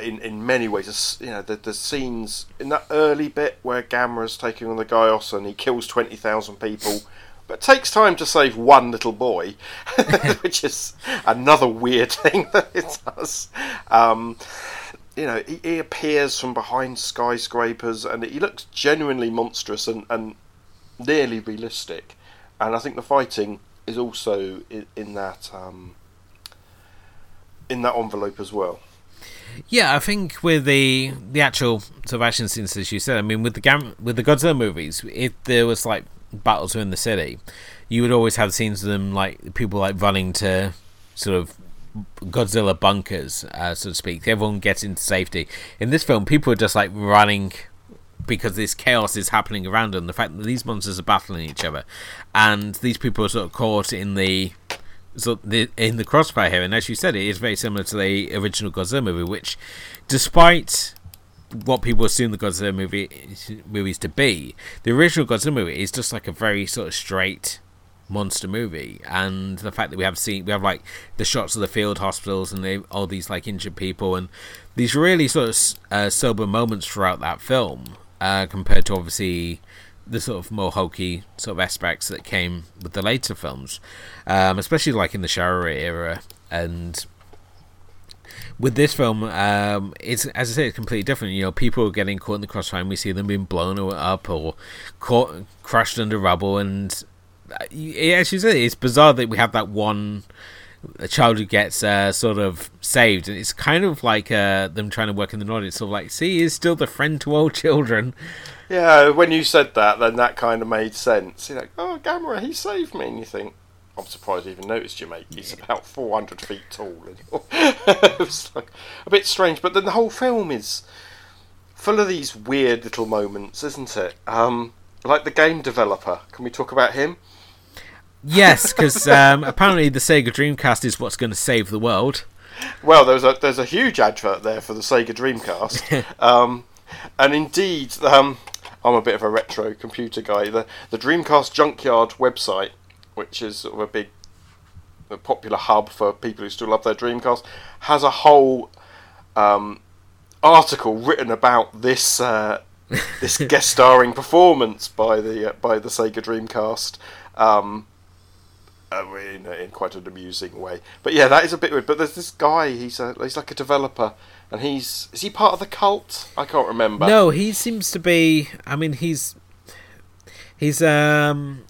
In in many ways, you know, the the scenes in that early bit where Gamera's taking on the Gyaos and he kills twenty thousand people. But takes time to save one little boy, which is another weird thing that it does. Um, you know, he, he appears from behind skyscrapers and he looks genuinely monstrous and, and nearly realistic. And I think the fighting is also in, in that um, in that envelope as well. Yeah, I think with the the actual sort of action scenes, as you said, I mean, with the Gam- with the Godzilla movies, if there was like battles within the city, you would always have scenes of them like people like running to sort of Godzilla bunkers, uh, so to speak. Everyone gets into safety. In this film, people are just like running because this chaos is happening around them. The fact that these monsters are battling each other, and these people are sort of caught in the so the, in the crossfire here. And as you said, it is very similar to the original Godzilla movie, which, despite what people assume the Godzilla movie movies to be, the original Godzilla movie is just like a very sort of straight monster movie, and the fact that we have seen we have like the shots of the field hospitals and they, all these like injured people and these really sort of uh, sober moments throughout that film, uh, compared to obviously the sort of more hokey sort of aspects that came with the later films, um, especially like in the Showa era and with this film, um, it's as I say, it's completely different. You know, people are getting caught in the crossfire, and we see them being blown up or caught, crushed under rubble. And uh, as you say, it's bizarre that we have that one a child who gets uh, sort of saved, and it's kind of like uh, them trying to work in the Nordic. Sort of like, see, he's still the friend to all children. Yeah, when you said that, then that kind of made sense. You're like, oh, Gamera, he saved me, and you think, I'm surprised I even noticed you, mate. He's about 400 feet tall. it was like a bit strange, but then the whole film is full of these weird little moments, isn't it? Um, like the game developer. Can we talk about him? Yes, because um, apparently the Sega Dreamcast is what's going to save the world. Well, there's a there's a huge advert there for the Sega Dreamcast, um, and indeed, um, I'm a bit of a retro computer guy. The the Dreamcast Junkyard website, which is sort of a big, a popular hub for people who still love their Dreamcast, has a whole um, article written about this uh, this guest starring performance by the uh, by the Sega Dreamcast. Um, uh, in, in quite an amusing way, but yeah, that is a bit weird. But there's this guy. He's a, he's like a developer, and he's is he part of the cult? I can't remember. No, he seems to be. I mean, he's he's um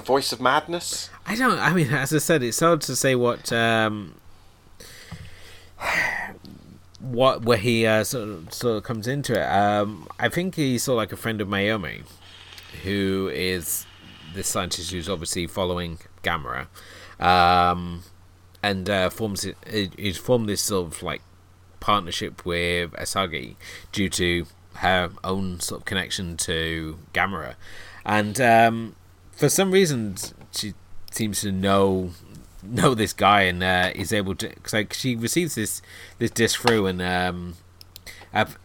the voice of madness. I don't. I mean, as I said, it's hard to say what um what where he uh, sort of, sort of comes into it. Um, I think he's sort of like a friend of Naomi, who is this scientist who's obviously following Gamera, um, and uh, forms it. He's formed this sort of like partnership with Asagi due to her own sort of connection to Gamera, and um, for some reason she seems to know know this guy and uh, is able to cause, like she receives this this disc through and um,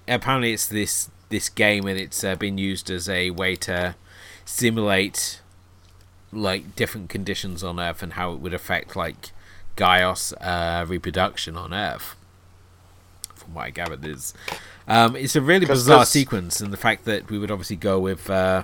apparently it's this this game and it's uh, been used as a way to simulate like different conditions on Earth and how it would affect like Gyaos uh, reproduction on Earth. From what I gathered, is um, it's a really bizarre sequence, and the fact that we would obviously go with. Uh,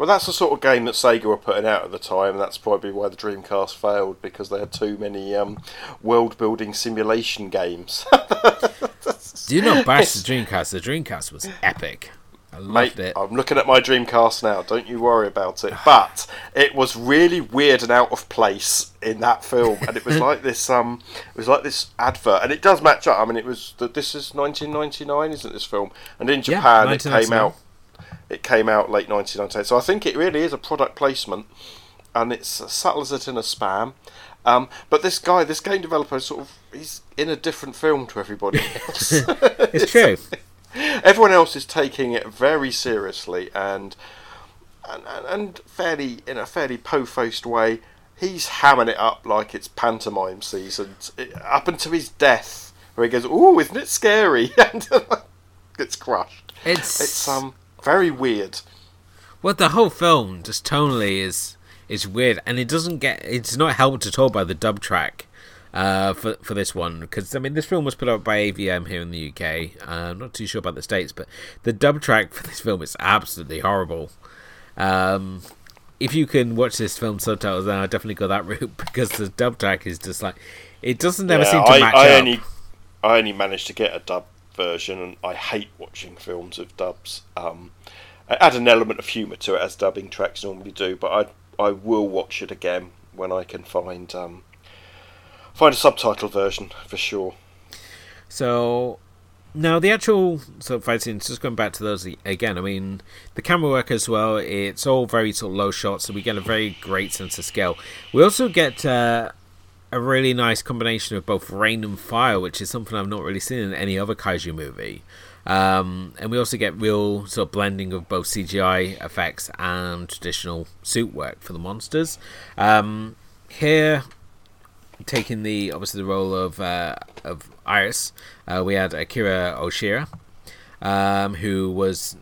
well, that's the sort of game that Sega were putting out at the time. And that's probably why the Dreamcast failed because they had too many um, world-building simulation games. Do you not bash the Dreamcast? The Dreamcast was epic. I loved Mate, it. I'm looking at my Dreamcast now. Don't you worry about it. But it was really weird and out of place in that film, and it was like this. Um, it was like this advert, and it does match up. I mean, it was this is 1999, isn't this film? And in Japan, yeah, it came out. It came out late 1998. So I think it really is a product placement, and it's as subtle as it in a spam. Um, but this guy, this game developer, sort of, he's in a different film to everybody else. it's true. Everyone else is taking it very seriously and and, and fairly in a fairly po-faced way. He's hamming it up like it's pantomime season, up until his death, where he goes, "Oh, isn't it scary?" and gets crushed. It's it's um very weird. Well, the whole film just tonally is is weird, and it doesn't get. It's not helped at all by the dub track uh, for for this one because I mean this film was put out by AVM here in the UK. Uh, I'm not too sure about the states, but the dub track for this film is absolutely horrible. Um, if you can watch this film subtitles, then I definitely go that route because the dub track is just like it doesn't ever yeah, seem to I, match I up. Only, I only managed to get a dub version, and I hate watching films with dubs. Um, I add an element of humour to it as dubbing tracks normally do, but I I will watch it again when I can find um, find a subtitle version for sure. So now the actual sort of fight scenes, just going back to those again. I mean, the camera work as well. It's all very sort of low shots, so we get a very great sense of scale. We also get uh, a really nice combination of both rain and fire, which is something I've not really seen in any other kaiju movie. Um, and we also get real sort of blending of both CGI effects and traditional suit work for the monsters. Um, here, taking the obviously the role of uh, of Iris, uh, we had Akira Ohashi, um, who was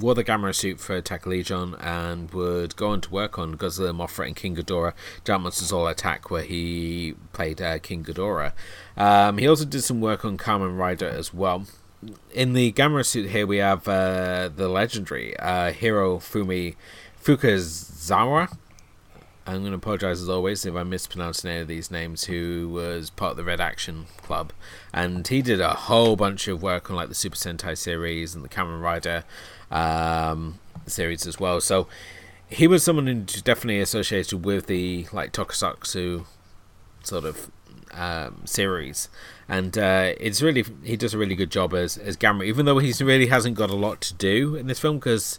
wore the Gamera suit for Attack Legion and would go on to work on Godzilla, Mothra, and King Ghidorah, Giant Monsters All Attack, where he played uh, King Ghidorah. Um, he also did some work on Kamen Rider as well. In the Gamera suit here, we have uh, the legendary uh, Hirofumi Fukazawa, I'm going to apologise as always if I mispronounce any of these names, who was part of the Red Action Club. And he did a whole bunch of work on like the Super Sentai series and the Kamen Rider um, series as well. So he was someone who's definitely associated with the like Tokusatsu sort of um, series. And uh, it's really, he does a really good job as, as Gamera, even though he really hasn't got a lot to do in this film because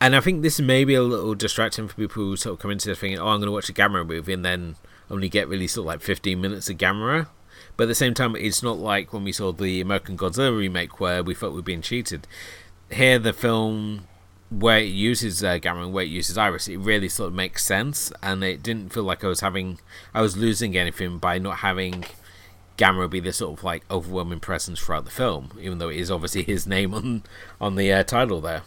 and I think this may be a little distracting for people who sort of come into this thinking, "Oh, I'm going to watch a Gamera movie," and then only get really sort of like 15 minutes of Gamera. But at the same time, it's not like when we saw the American Godzilla remake where we felt we were being cheated. Here, the film where it uses uh, where it uses Iris, it really sort of makes sense, and it didn't feel like I was having, I was losing anything by not having Gamera be this sort of like overwhelming presence throughout the film, even though it is obviously his name on on the uh, title there.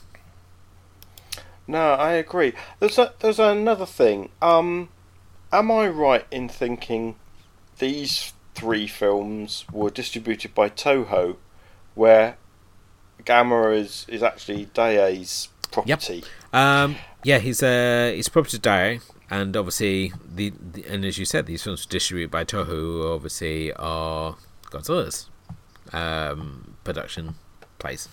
No, I agree. There's a, there's another thing. Um, am I right in thinking these three films were distributed by Toho, where Gamera is is actually Daiei's property? Yep. Um, yeah, he's uh, he's property Daiei, and obviously the, the, and as you said, these films distributed by Toho, obviously are Godzilla's um, production place.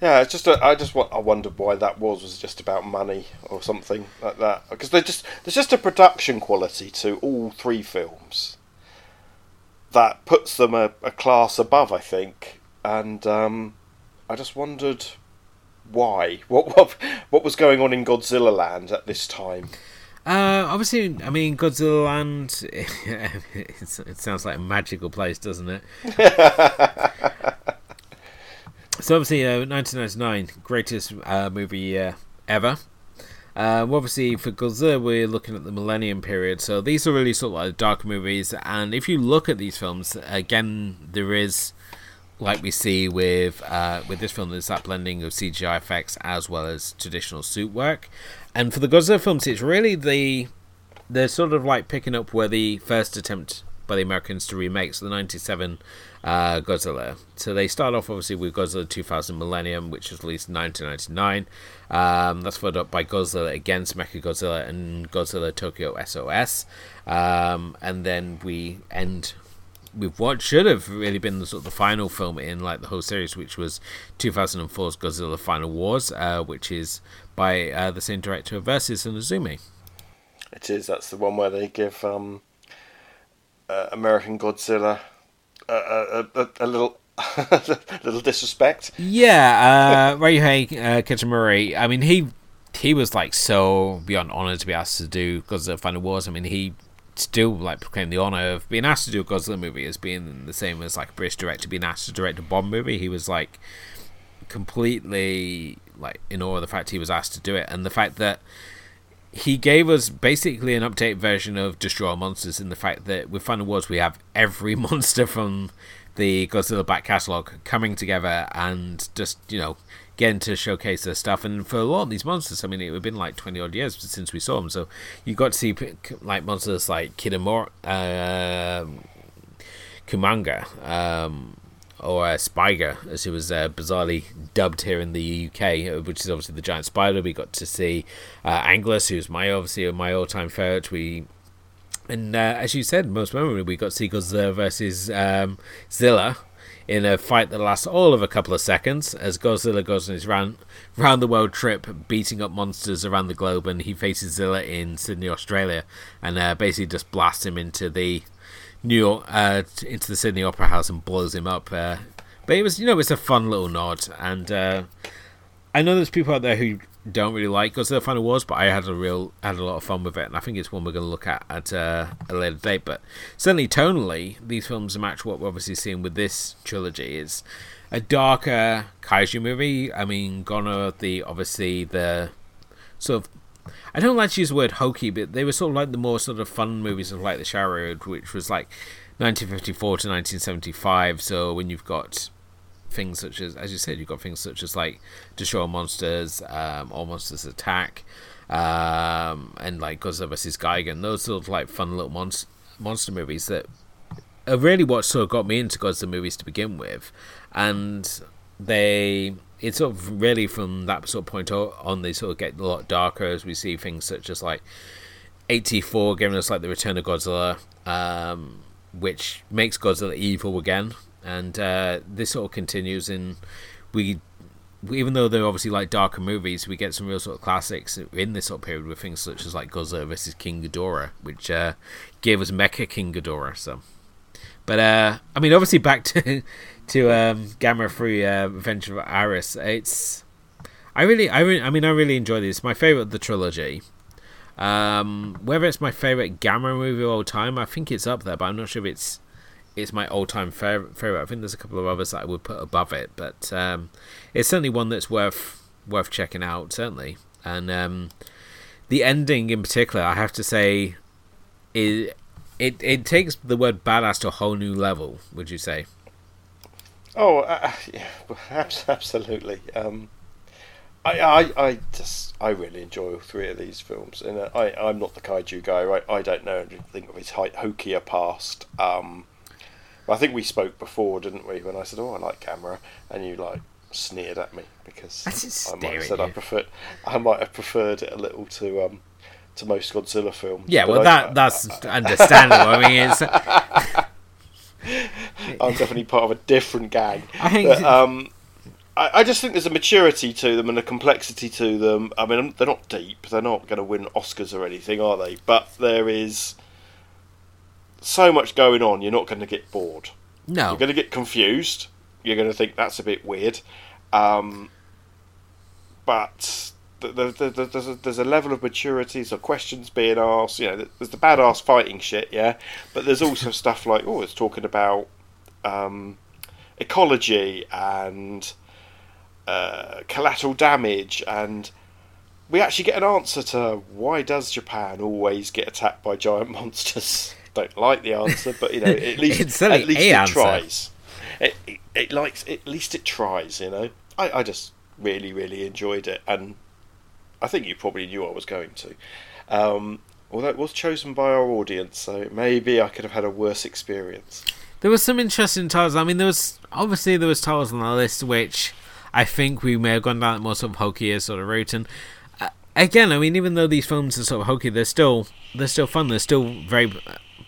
Yeah, it's just a, I just I wondered why that was was just about money or something like that because they just there's just a production quality to all three films that puts them a, a class above, I think, and um, I just wondered why what what what was going on in Godzilla Land at this time. Uh, obviously, I mean Godzilla Land. it sounds like a magical place, doesn't it? So obviously, uh, 1999, greatest uh, movie uh, ever. Um, obviously, for Godzilla, we're looking at the Millennium period. So these are really sort of like dark movies. And if you look at these films, again, there is, like we see with uh, with this film, there's that blending of CGI effects as well as traditional suit work. And for the Godzilla films, it's really the they're sort of like picking up where the first attempt by the Americans to remake, so the 97 uh, Godzilla. So they start off obviously with Godzilla 2000 Millennium, which was released in 1999. Um, that's followed up by Godzilla Against Mechagodzilla and Godzilla Tokyo SOS. Um, and then we end with what should have really been the sort of the final film in like the whole series, which was 2004's Godzilla Final Wars, uh, which is by uh, the same director of Versus and Azumi. It is. That's the one where they give um, uh, American Godzilla a, a, a little little disrespect. Yeah, uh, Ryuhei uh, Kitamura. I mean, he he was like so beyond honored to be asked to do Godzilla Final Wars. I mean, he still like proclaimed the honor of being asked to do a Godzilla movie as being the same as like a British director being asked to direct a Bond movie. He was like completely like in awe of the fact he was asked to do it, and the fact that he gave us basically an update version of Destroy All Monsters in the fact that with Final Wars we have every monster from the Godzilla back catalogue coming together and just, you know, getting to showcase their stuff. And for a lot of these monsters, I mean, it had been like 20 odd years since we saw them. So you got to see like monsters like Kitamura, uh, Kumonga, um, or uh, Spiger, as it was uh, bizarrely dubbed here in the UK, uh, which is obviously the giant spider. We got to see uh, who's my obviously my all-time favorite. We and uh, as you said, most memorably, we got to see Godzilla versus um, Zilla in a fight that lasts all of a couple of seconds as Godzilla goes on his round round the world trip, beating up monsters around the globe, and he faces Zilla in Sydney, Australia, and uh, basically just blasts him into the New York uh, into the Sydney Opera House and blows him up. Uh, but it was, you know, it's a fun little nod, and uh, I know there's people out there who don't really like Godzilla Final Wars, but I had a real had a lot of fun with it, and I think it's one we're going to look at at uh, a later date. But certainly tonally, these films match what we're obviously seeing with this trilogy. Is a darker kaiju movie. I mean, Gono the obviously the sort of I don't like to use the word hokey, but they were sort of like the more sort of fun movies of like the Showa which was like 1954 to 1975. So when you've got things such as, as you said, you've got things such as like Destroy Monsters, um, All Monsters Attack, um, and like Godzilla vs. Gigan, those sort of like fun little monst- monster movies that are really what sort of got me into Godzilla movies to begin with. And they it's sort of really from that sort of point on they sort of get a lot darker as we see things such as like 84 giving us like the return of godzilla um, which makes godzilla evil again and uh, this sort of continues in we even though they're obviously like darker movies, we get some real sort of classics in this sort of period with things such as like Godzilla versus King Ghidorah, which uh, gave us Mecha King Ghidorah. So, but uh, I mean, obviously back to to um, Gamera Free uh, Adventure of Iris. It's I really, I I mean, I really enjoy this. My favorite of the trilogy. Um, whether it's my favorite Gamera movie of all time, I think it's up there, but I'm not sure if it's it's my all time favorite. I think there's a couple of others that I would put above it, but um, it's certainly one that's worth worth checking out. Certainly, and um, the ending in particular, I have to say, is it it takes the word badass to a whole new level. Would you say? Oh, uh, yeah, absolutely. Um, I, I, I just, I really enjoy all three of these films, and uh, I, I'm not the kaiju guy. Right? I don't know anything of his hokier past. Um, I think we spoke before, didn't we? When I said, "Oh, I like Gamera," and you like sneered at me because I, I might have said I prefer, I might have preferred it a little to um, to most Godzilla films. Yeah, well, I, that that's understandable. I mean, it's. I'm definitely part of a different gang. I think. But, um, I, I just think there's a maturity to them and a complexity to them. I mean, they're not deep. They're not going to win Oscars or anything, are they? But there is so much going on, you're not going to get bored. No. You're going to get confused. You're going to think that's a bit weird. Um, but the, the, the, there's, a, there's a level of maturity, so questions being asked. You know, there's the badass fighting shit, yeah. But there's also stuff like, oh, it's talking about um, ecology and uh, collateral damage and we actually get an answer to why does Japan always get attacked by giant monsters? Don't like the answer, but you know, at least at least it answer. tries. It, it, it, likes at least it tries. You know, I, I just really really enjoyed it, and I think you probably knew I was going to. Um, although it was chosen by our audience, so maybe I could have had a worse experience. There was some interesting titles. I mean, there was obviously there was titles on the list which I think we may have gone down more sort of hokier sort of route, and uh, again, I mean, even though these films are sort of hokey, they're still they're still fun. They're still very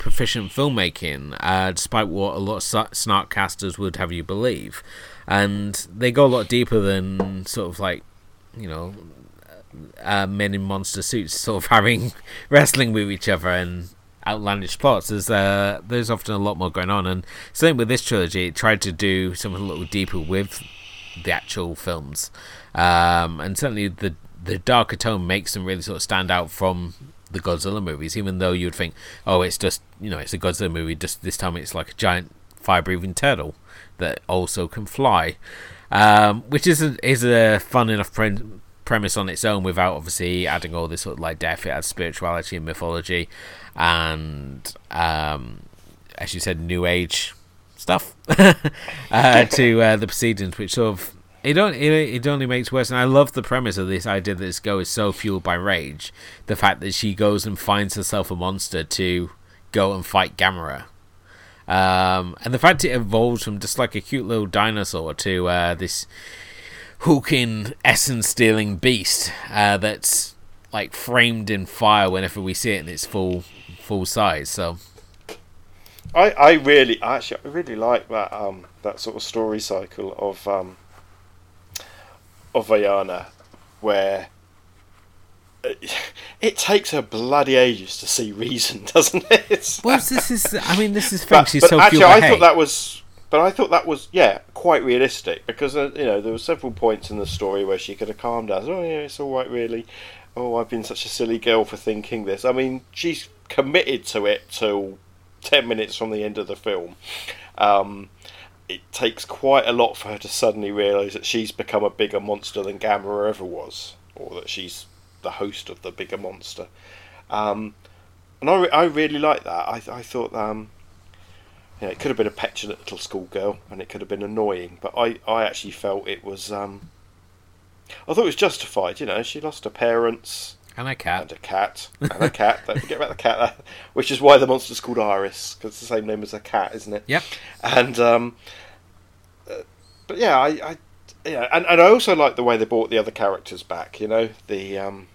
proficient filmmaking, uh, despite what a lot of snark casters would have you believe. And they go a lot deeper than sort of like, you know, uh, men in monster suits sort of having wrestling with each other and outlandish plots. There's uh, there's often a lot more going on, and same with this trilogy. It tried to do something a little deeper with the actual films, um, and certainly the the darker tone makes them really sort of stand out from the Godzilla movies, even though you'd think, oh, it's just you know, it's a Godzilla movie. Just this time, it's like a giant fire-breathing turtle that also can fly, um, which is a, is a fun enough pre- premise on its own without obviously adding all this sort of like death. It adds spirituality and mythology, and um, as you said, new age stuff uh, to uh, the proceedings, which sort of it only it, it only makes worse. And I love the premise of this idea that this girl is so fueled by rage. The fact that she goes and finds herself a monster to go and fight Gamera. Um, and the fact it evolves from just like a cute little dinosaur to uh, this hooking, essence stealing beast uh, that's like framed in fire whenever we see it in its full full size. So I, I really actually I really like that um that sort of story cycle of um of Ayana where it takes her bloody ages to see reason, doesn't it? well, this is. I mean, this is but, but so actually, I thought that was. But I thought that was yeah quite realistic because uh, you know there were several points in the story where she could have calmed down. Oh yeah, it's all right, really. Oh, I've been such a silly girl for thinking this. I mean, she's committed to it till ten minutes from the end of the film. Um, it takes quite a lot for her to suddenly realise that she's become a bigger monster than Gamera ever was, or that she's the host of the bigger monster. Um, and I, re- I really like that. I, I thought um, you know, it could have been a petulant little schoolgirl and it could have been annoying, but I, I actually felt it was. Um, I thought it was justified. You know, she lost her parents. And a cat. And a cat. And a cat. Don't forget about the cat. Which is why the monster's called Iris, because it's the same name as a cat, isn't it? Yep. And, um, uh, but yeah, I, I yeah, and, and I also like the way they brought the other characters back. You know, the um,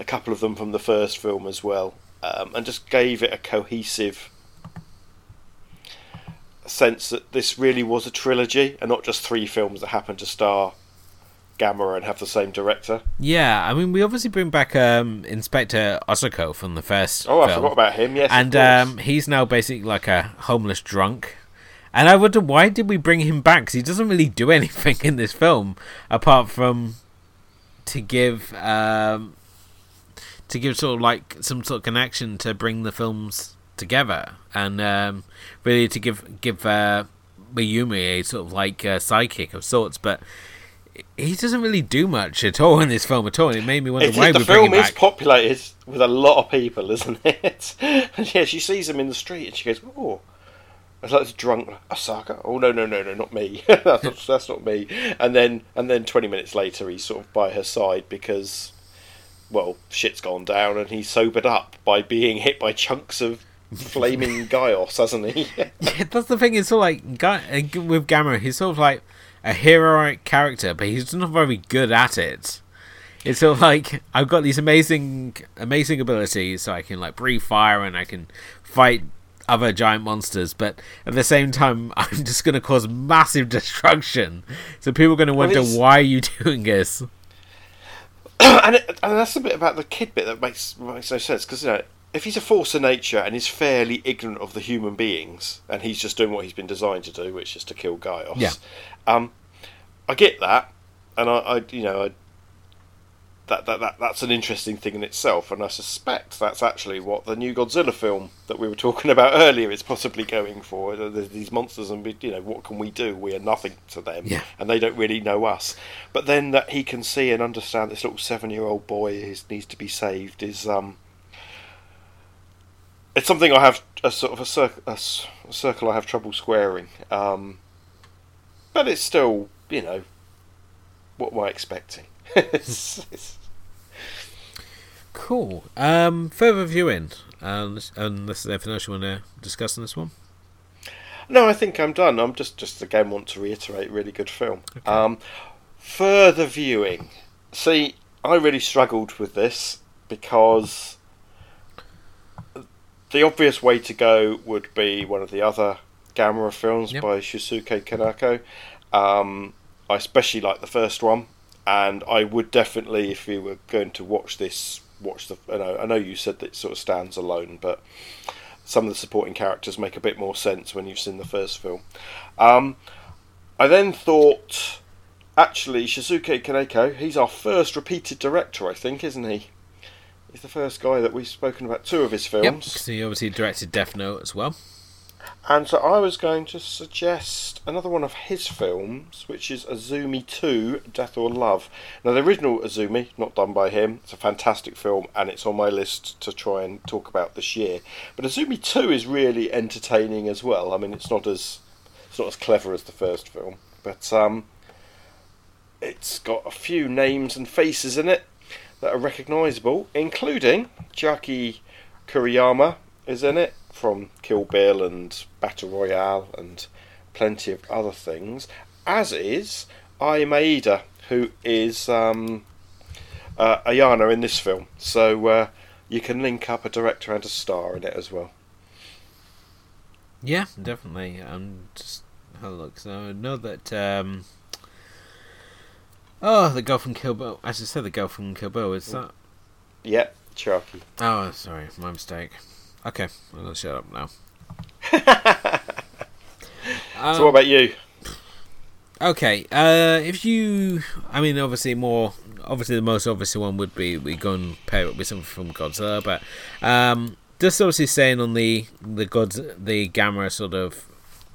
a couple of them from the first film as well, um, and just gave it a cohesive sense that this really was a trilogy and not just three films that happened to star Gamera and have the same director. Yeah, I mean, we obviously bring back um, Inspector Osako from the first. Oh, film. I forgot about him. Yes, and um, he's now basically like a homeless drunk And I wonder why did we bring him back? Because he doesn't really do anything in this film apart from to give um, to give sort of like some sort of connection to bring the films together and um, really to give give uh, Mayumi a sort of like uh, sidekick of sorts, but he doesn't really do much at all in this film at all. And it made me wonder It why the we bring him film is back. populated with a lot of people, isn't it? and yeah, she sees him in the street and she goes, "Oh." It's like this drunk Osaka. Oh no no no no not me. that's not that's not me. And then and then twenty minutes later he's sort of by her side because well shit's gone down and he's sobered up by being hit by chunks of flaming Gyaos, hasn't he? Yeah, that's the thing. It's sort of like uh, with Gamera, he's sort of like a heroic character, but he's not very good at it. It's sort of like I've got these amazing, amazing abilities, so I can like breathe fire and I can fight other giant monsters, but at the same time, I'm just going to cause massive destruction. So people are going to wonder it's- why are you doing this? and, it, and that's the bit about the kid bit that makes makes no sense because you know if he's a force of nature and is fairly ignorant of the human beings and he's just doing what he's been designed to do, which is to kill Gyaos. Yeah. Um, I get that, and I, I you know, I, that, that that that's an interesting thing in itself, and I suspect that's actually what the new Godzilla film that we were talking about earlier is possibly going for. There's these monsters, and we, you know, what can we do? We are nothing to them, Yeah. and they don't really know us. But then that he can see and understand this little seven-year-old boy who needs to be saved is um. It's something I have a sort of a, cir- a, a circle I have trouble squaring. Um, but it's still, you know, what am I expecting? It's- it's- Cool. Um, further viewing. Unless, unless there's anything else you want to discuss on this one. no, I think I'm done. I'm just, just again want to reiterate, really good film. Um, further viewing. See, I really struggled with this because the obvious way to go would be one of the other Gamera films Yep. by Shusuke Kaneko. Um, I especially like the first one, and I would definitely, if you were going to watch this, watch the. I know, I know you said that it sort of stands alone, but some of the supporting characters make a bit more sense when you've seen the first film. Um, I then thought, actually, Shusuke Kaneko, he's our first repeated director, I think, isn't he? He's the first guy that we've spoken about two of his films. Yep. he obviously directed Death Note as well. And so I was going to suggest another one of his films, which is Azumi 2 Death or Love. Now, the original Azumi, not done by him, it's a fantastic film and it's on my list to try and talk about this year. But Azumi 2 is really entertaining as well. I mean, it's not as it's not as clever as the first film, but um, it's got a few names and faces in it that are recognisable, including Chiaki Kuriyama is in it from Kill Bill and Battle Royale and plenty of other things, as is Ai who is um, uh, Ayana in this film. So uh, you can link up a director and a star in it as well. Yeah, definitely. I'm just have a look. So I know that. Um, oh, the girl from Kill Bill. As I said, the girl from Kill Bill. Is that? Yep, Chucky. Oh, sorry, my mistake. Okay, I'm gonna shut up now. Um, So what about you? Okay, uh, if you, I mean, obviously more, obviously the most obvious one would be we go and pair it with something from Godzilla, but um, just obviously saying on the the God's the Gamera sort of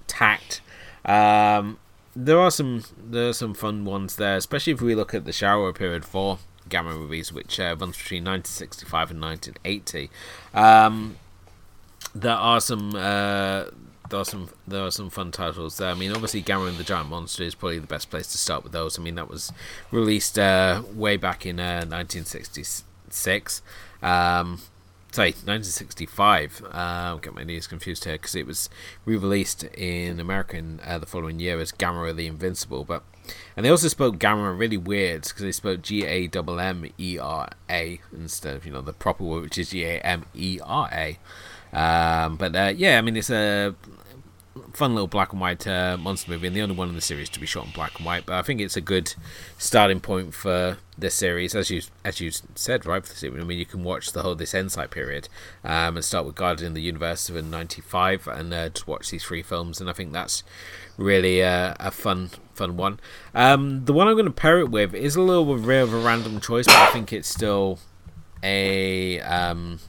tact. Um, there are some there are some fun ones there, especially if we look at the Showa period for Gamera movies, which uh, runs between 1965 and 1980. Um, there are some uh, there are some there are some fun titles there. I mean, obviously, Gamera and the Giant Monster is probably the best place to start with those. I mean, that was released uh, way back in uh, 1966. Um, sorry, 1965. Uh, I'm getting my names confused here because it was re-released in America in, uh, the following year as Gammera the Invincible. But and they also spoke Gammera really weird because they spoke G A M M E R A instead of you know the proper word which is G A M E R A. Um, but uh, yeah, I mean it's a fun little black and white uh, monster movie, and the only one in the series to be shot in black and white. But I think it's a good starting point for this series, as you as you said, right? For the I mean, you can watch the whole this Heisei period, um, and start with Guardian of the Universe in '95, and uh, just watch these three films, and I think that's really uh, a fun fun one. Um, the one I'm going to pair it with is a little bit of a random choice, but I think it's still a um,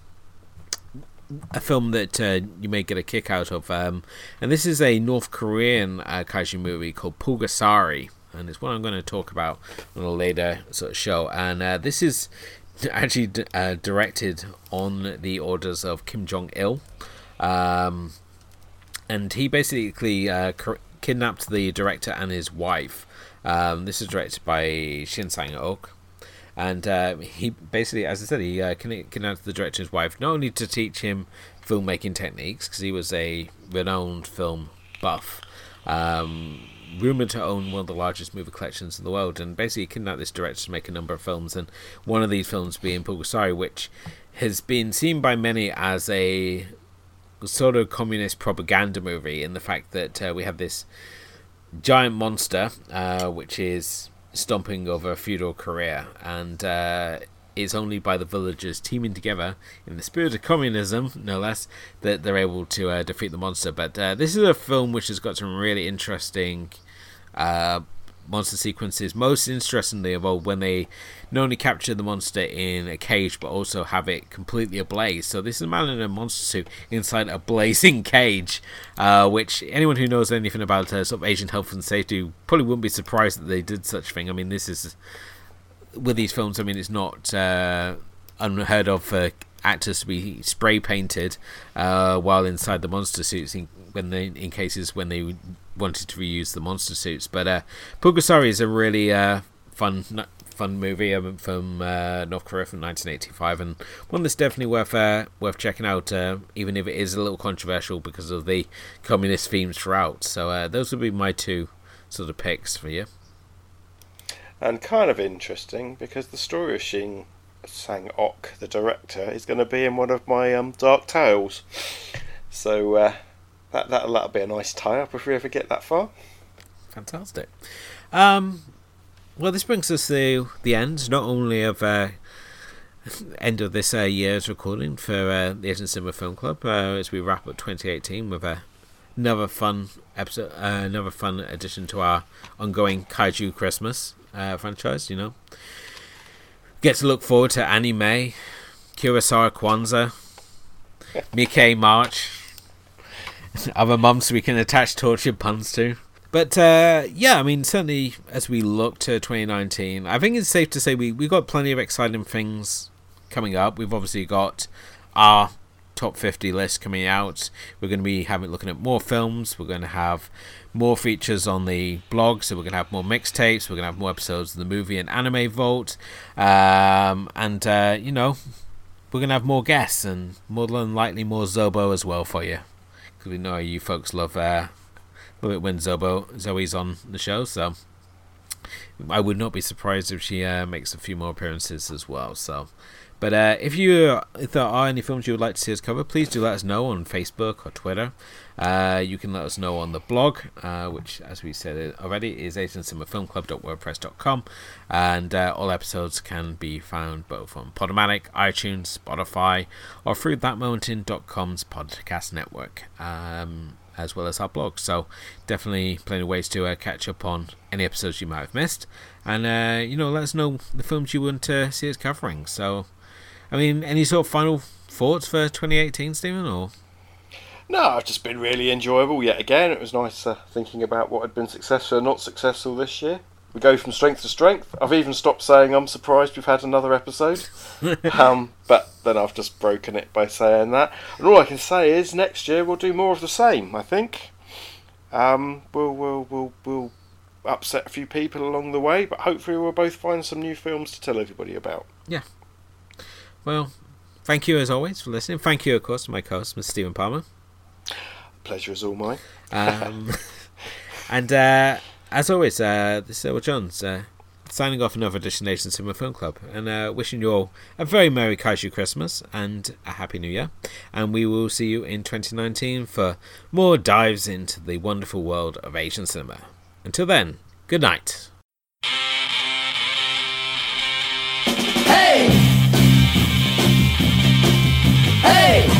a film that uh, you may get a kick out of. Um, and this is a North Korean uh, kaiju movie called Pulgasari. And it's one I'm going to talk about on a later sort of show. And uh, this is actually d- uh, directed on the orders of Kim Jong il. Um, and he basically uh, kidnapped the director and his wife. Um, this is directed by Shin Sang Ok and uh, he basically, as I said, he uh, kidnapped the director's wife not only to teach him filmmaking techniques because he was a renowned film buff, um, rumored to own one of the largest movie collections in the world, and basically kidnapped this director to make a number of films, and one of these films being Pulgasari, which has been seen by many as a sort of communist propaganda movie in the fact that uh, we have this giant monster, uh, which is stomping over a feudal Korea, and uh, it's only by the villagers teaming together in the spirit of communism, no less, that they're able to uh, defeat the monster. But uh, this is a film which has got some really interesting uh, monster sequences. Most interestingly of all, when they not only capture the monster in a cage, but also have it completely ablaze. So this is a man in a monster suit inside a blazing cage, uh, which anyone who knows anything about uh, sort of Asian health and safety probably wouldn't be surprised that they did such thing. I mean, this is with these films. I mean, it's not uh, unheard of for actors to be spray painted uh, while inside the monster suits in, when they in cases when they wanted to reuse the monster suits. But uh, Pulgasari is a really uh, fun fun movie um, from uh, North Korea from 1985, and one that's definitely worth uh, worth checking out, uh, even if it is a little controversial because of the communist themes throughout. So uh, those would be my two sort of picks for you. And kind of interesting because the story of Shin Sang Ok, the director, is going to be in one of my um, Dark Tales. So uh, that that'll, that'll be a nice tie up if we ever get that far. Fantastic. Um, well, this brings us to the end, not only of uh, end of this uh, year's recording for uh, the Asian Cinema Film Club, uh, as we wrap up 2018 with uh, another fun episode, uh, another fun addition to our ongoing Kaiju Christmas franchise. You know, get to look forward to anime, Kurosawa Kwanzaa, Miike March other mums we can attach tortured puns to. But uh, yeah, I mean, certainly as we look to 2019, I think it's safe to say we we've got plenty of exciting things coming up. We've obviously got our top 50 list coming out. We're going to be having looking at more films. We're going to have more features on the blog, so we're going to have more mixtapes. We're going to have more episodes of the movie and anime vault, um, and uh, you know, we're going to have more guests and more than likely more Zobo as well for you because we know you folks love uh, when Zobo Zoe's on the show. So I would not be surprised if she uh, makes a few more appearances as well. So. But uh, if you if there are any films you would like to see us cover, please do let us know on Facebook or Twitter. Uh, you can let us know on the blog, uh, which, as we said already, is asiancinemafilmclub.wordpress.com, and uh, all episodes can be found both on Podomatic, iTunes, Spotify, or through thatmomentin.com's podcast network. Um, as well as our blog. So definitely plenty of ways to uh, catch up on any episodes you might have missed, and uh, you know let us know the films you want to see us covering. So I mean, any sort of final thoughts for 2018, Stephen? Or no, it's just been really enjoyable yet again. It was nice uh, thinking about what had been successful and not successful this year. We go from strength to strength. I've even stopped saying I'm surprised we've had another episode. um, but then I've just broken it by saying that. And all I can say is next year we'll do more of the same. I think. Um, we'll we'll we'll we'll upset a few people along the way, but hopefully we'll both find some new films to tell everybody about. Yeah, well, thank you as always for listening. Thank you, of course, to my co-host, Mr. Stephen Palmer. Pleasure is all mine. um, and uh, as always, uh, this is Elwood Jones. Uh, signing off another edition of Asian Cinema Film Club, and uh, wishing you all a very Merry Kaiju Christmas and a Happy New Year. And we will see you in 2019 for more dives into the wonderful world of Asian cinema. Until then, good night. Hey! Hey!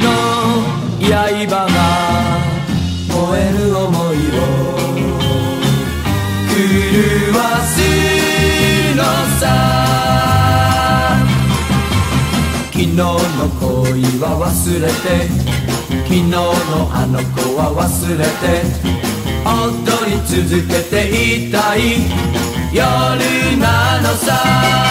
の刃が燃える想いを狂わすのさ昨日の恋は忘れて昨日のあの子は忘れて踊り続けていたい夜なのさ。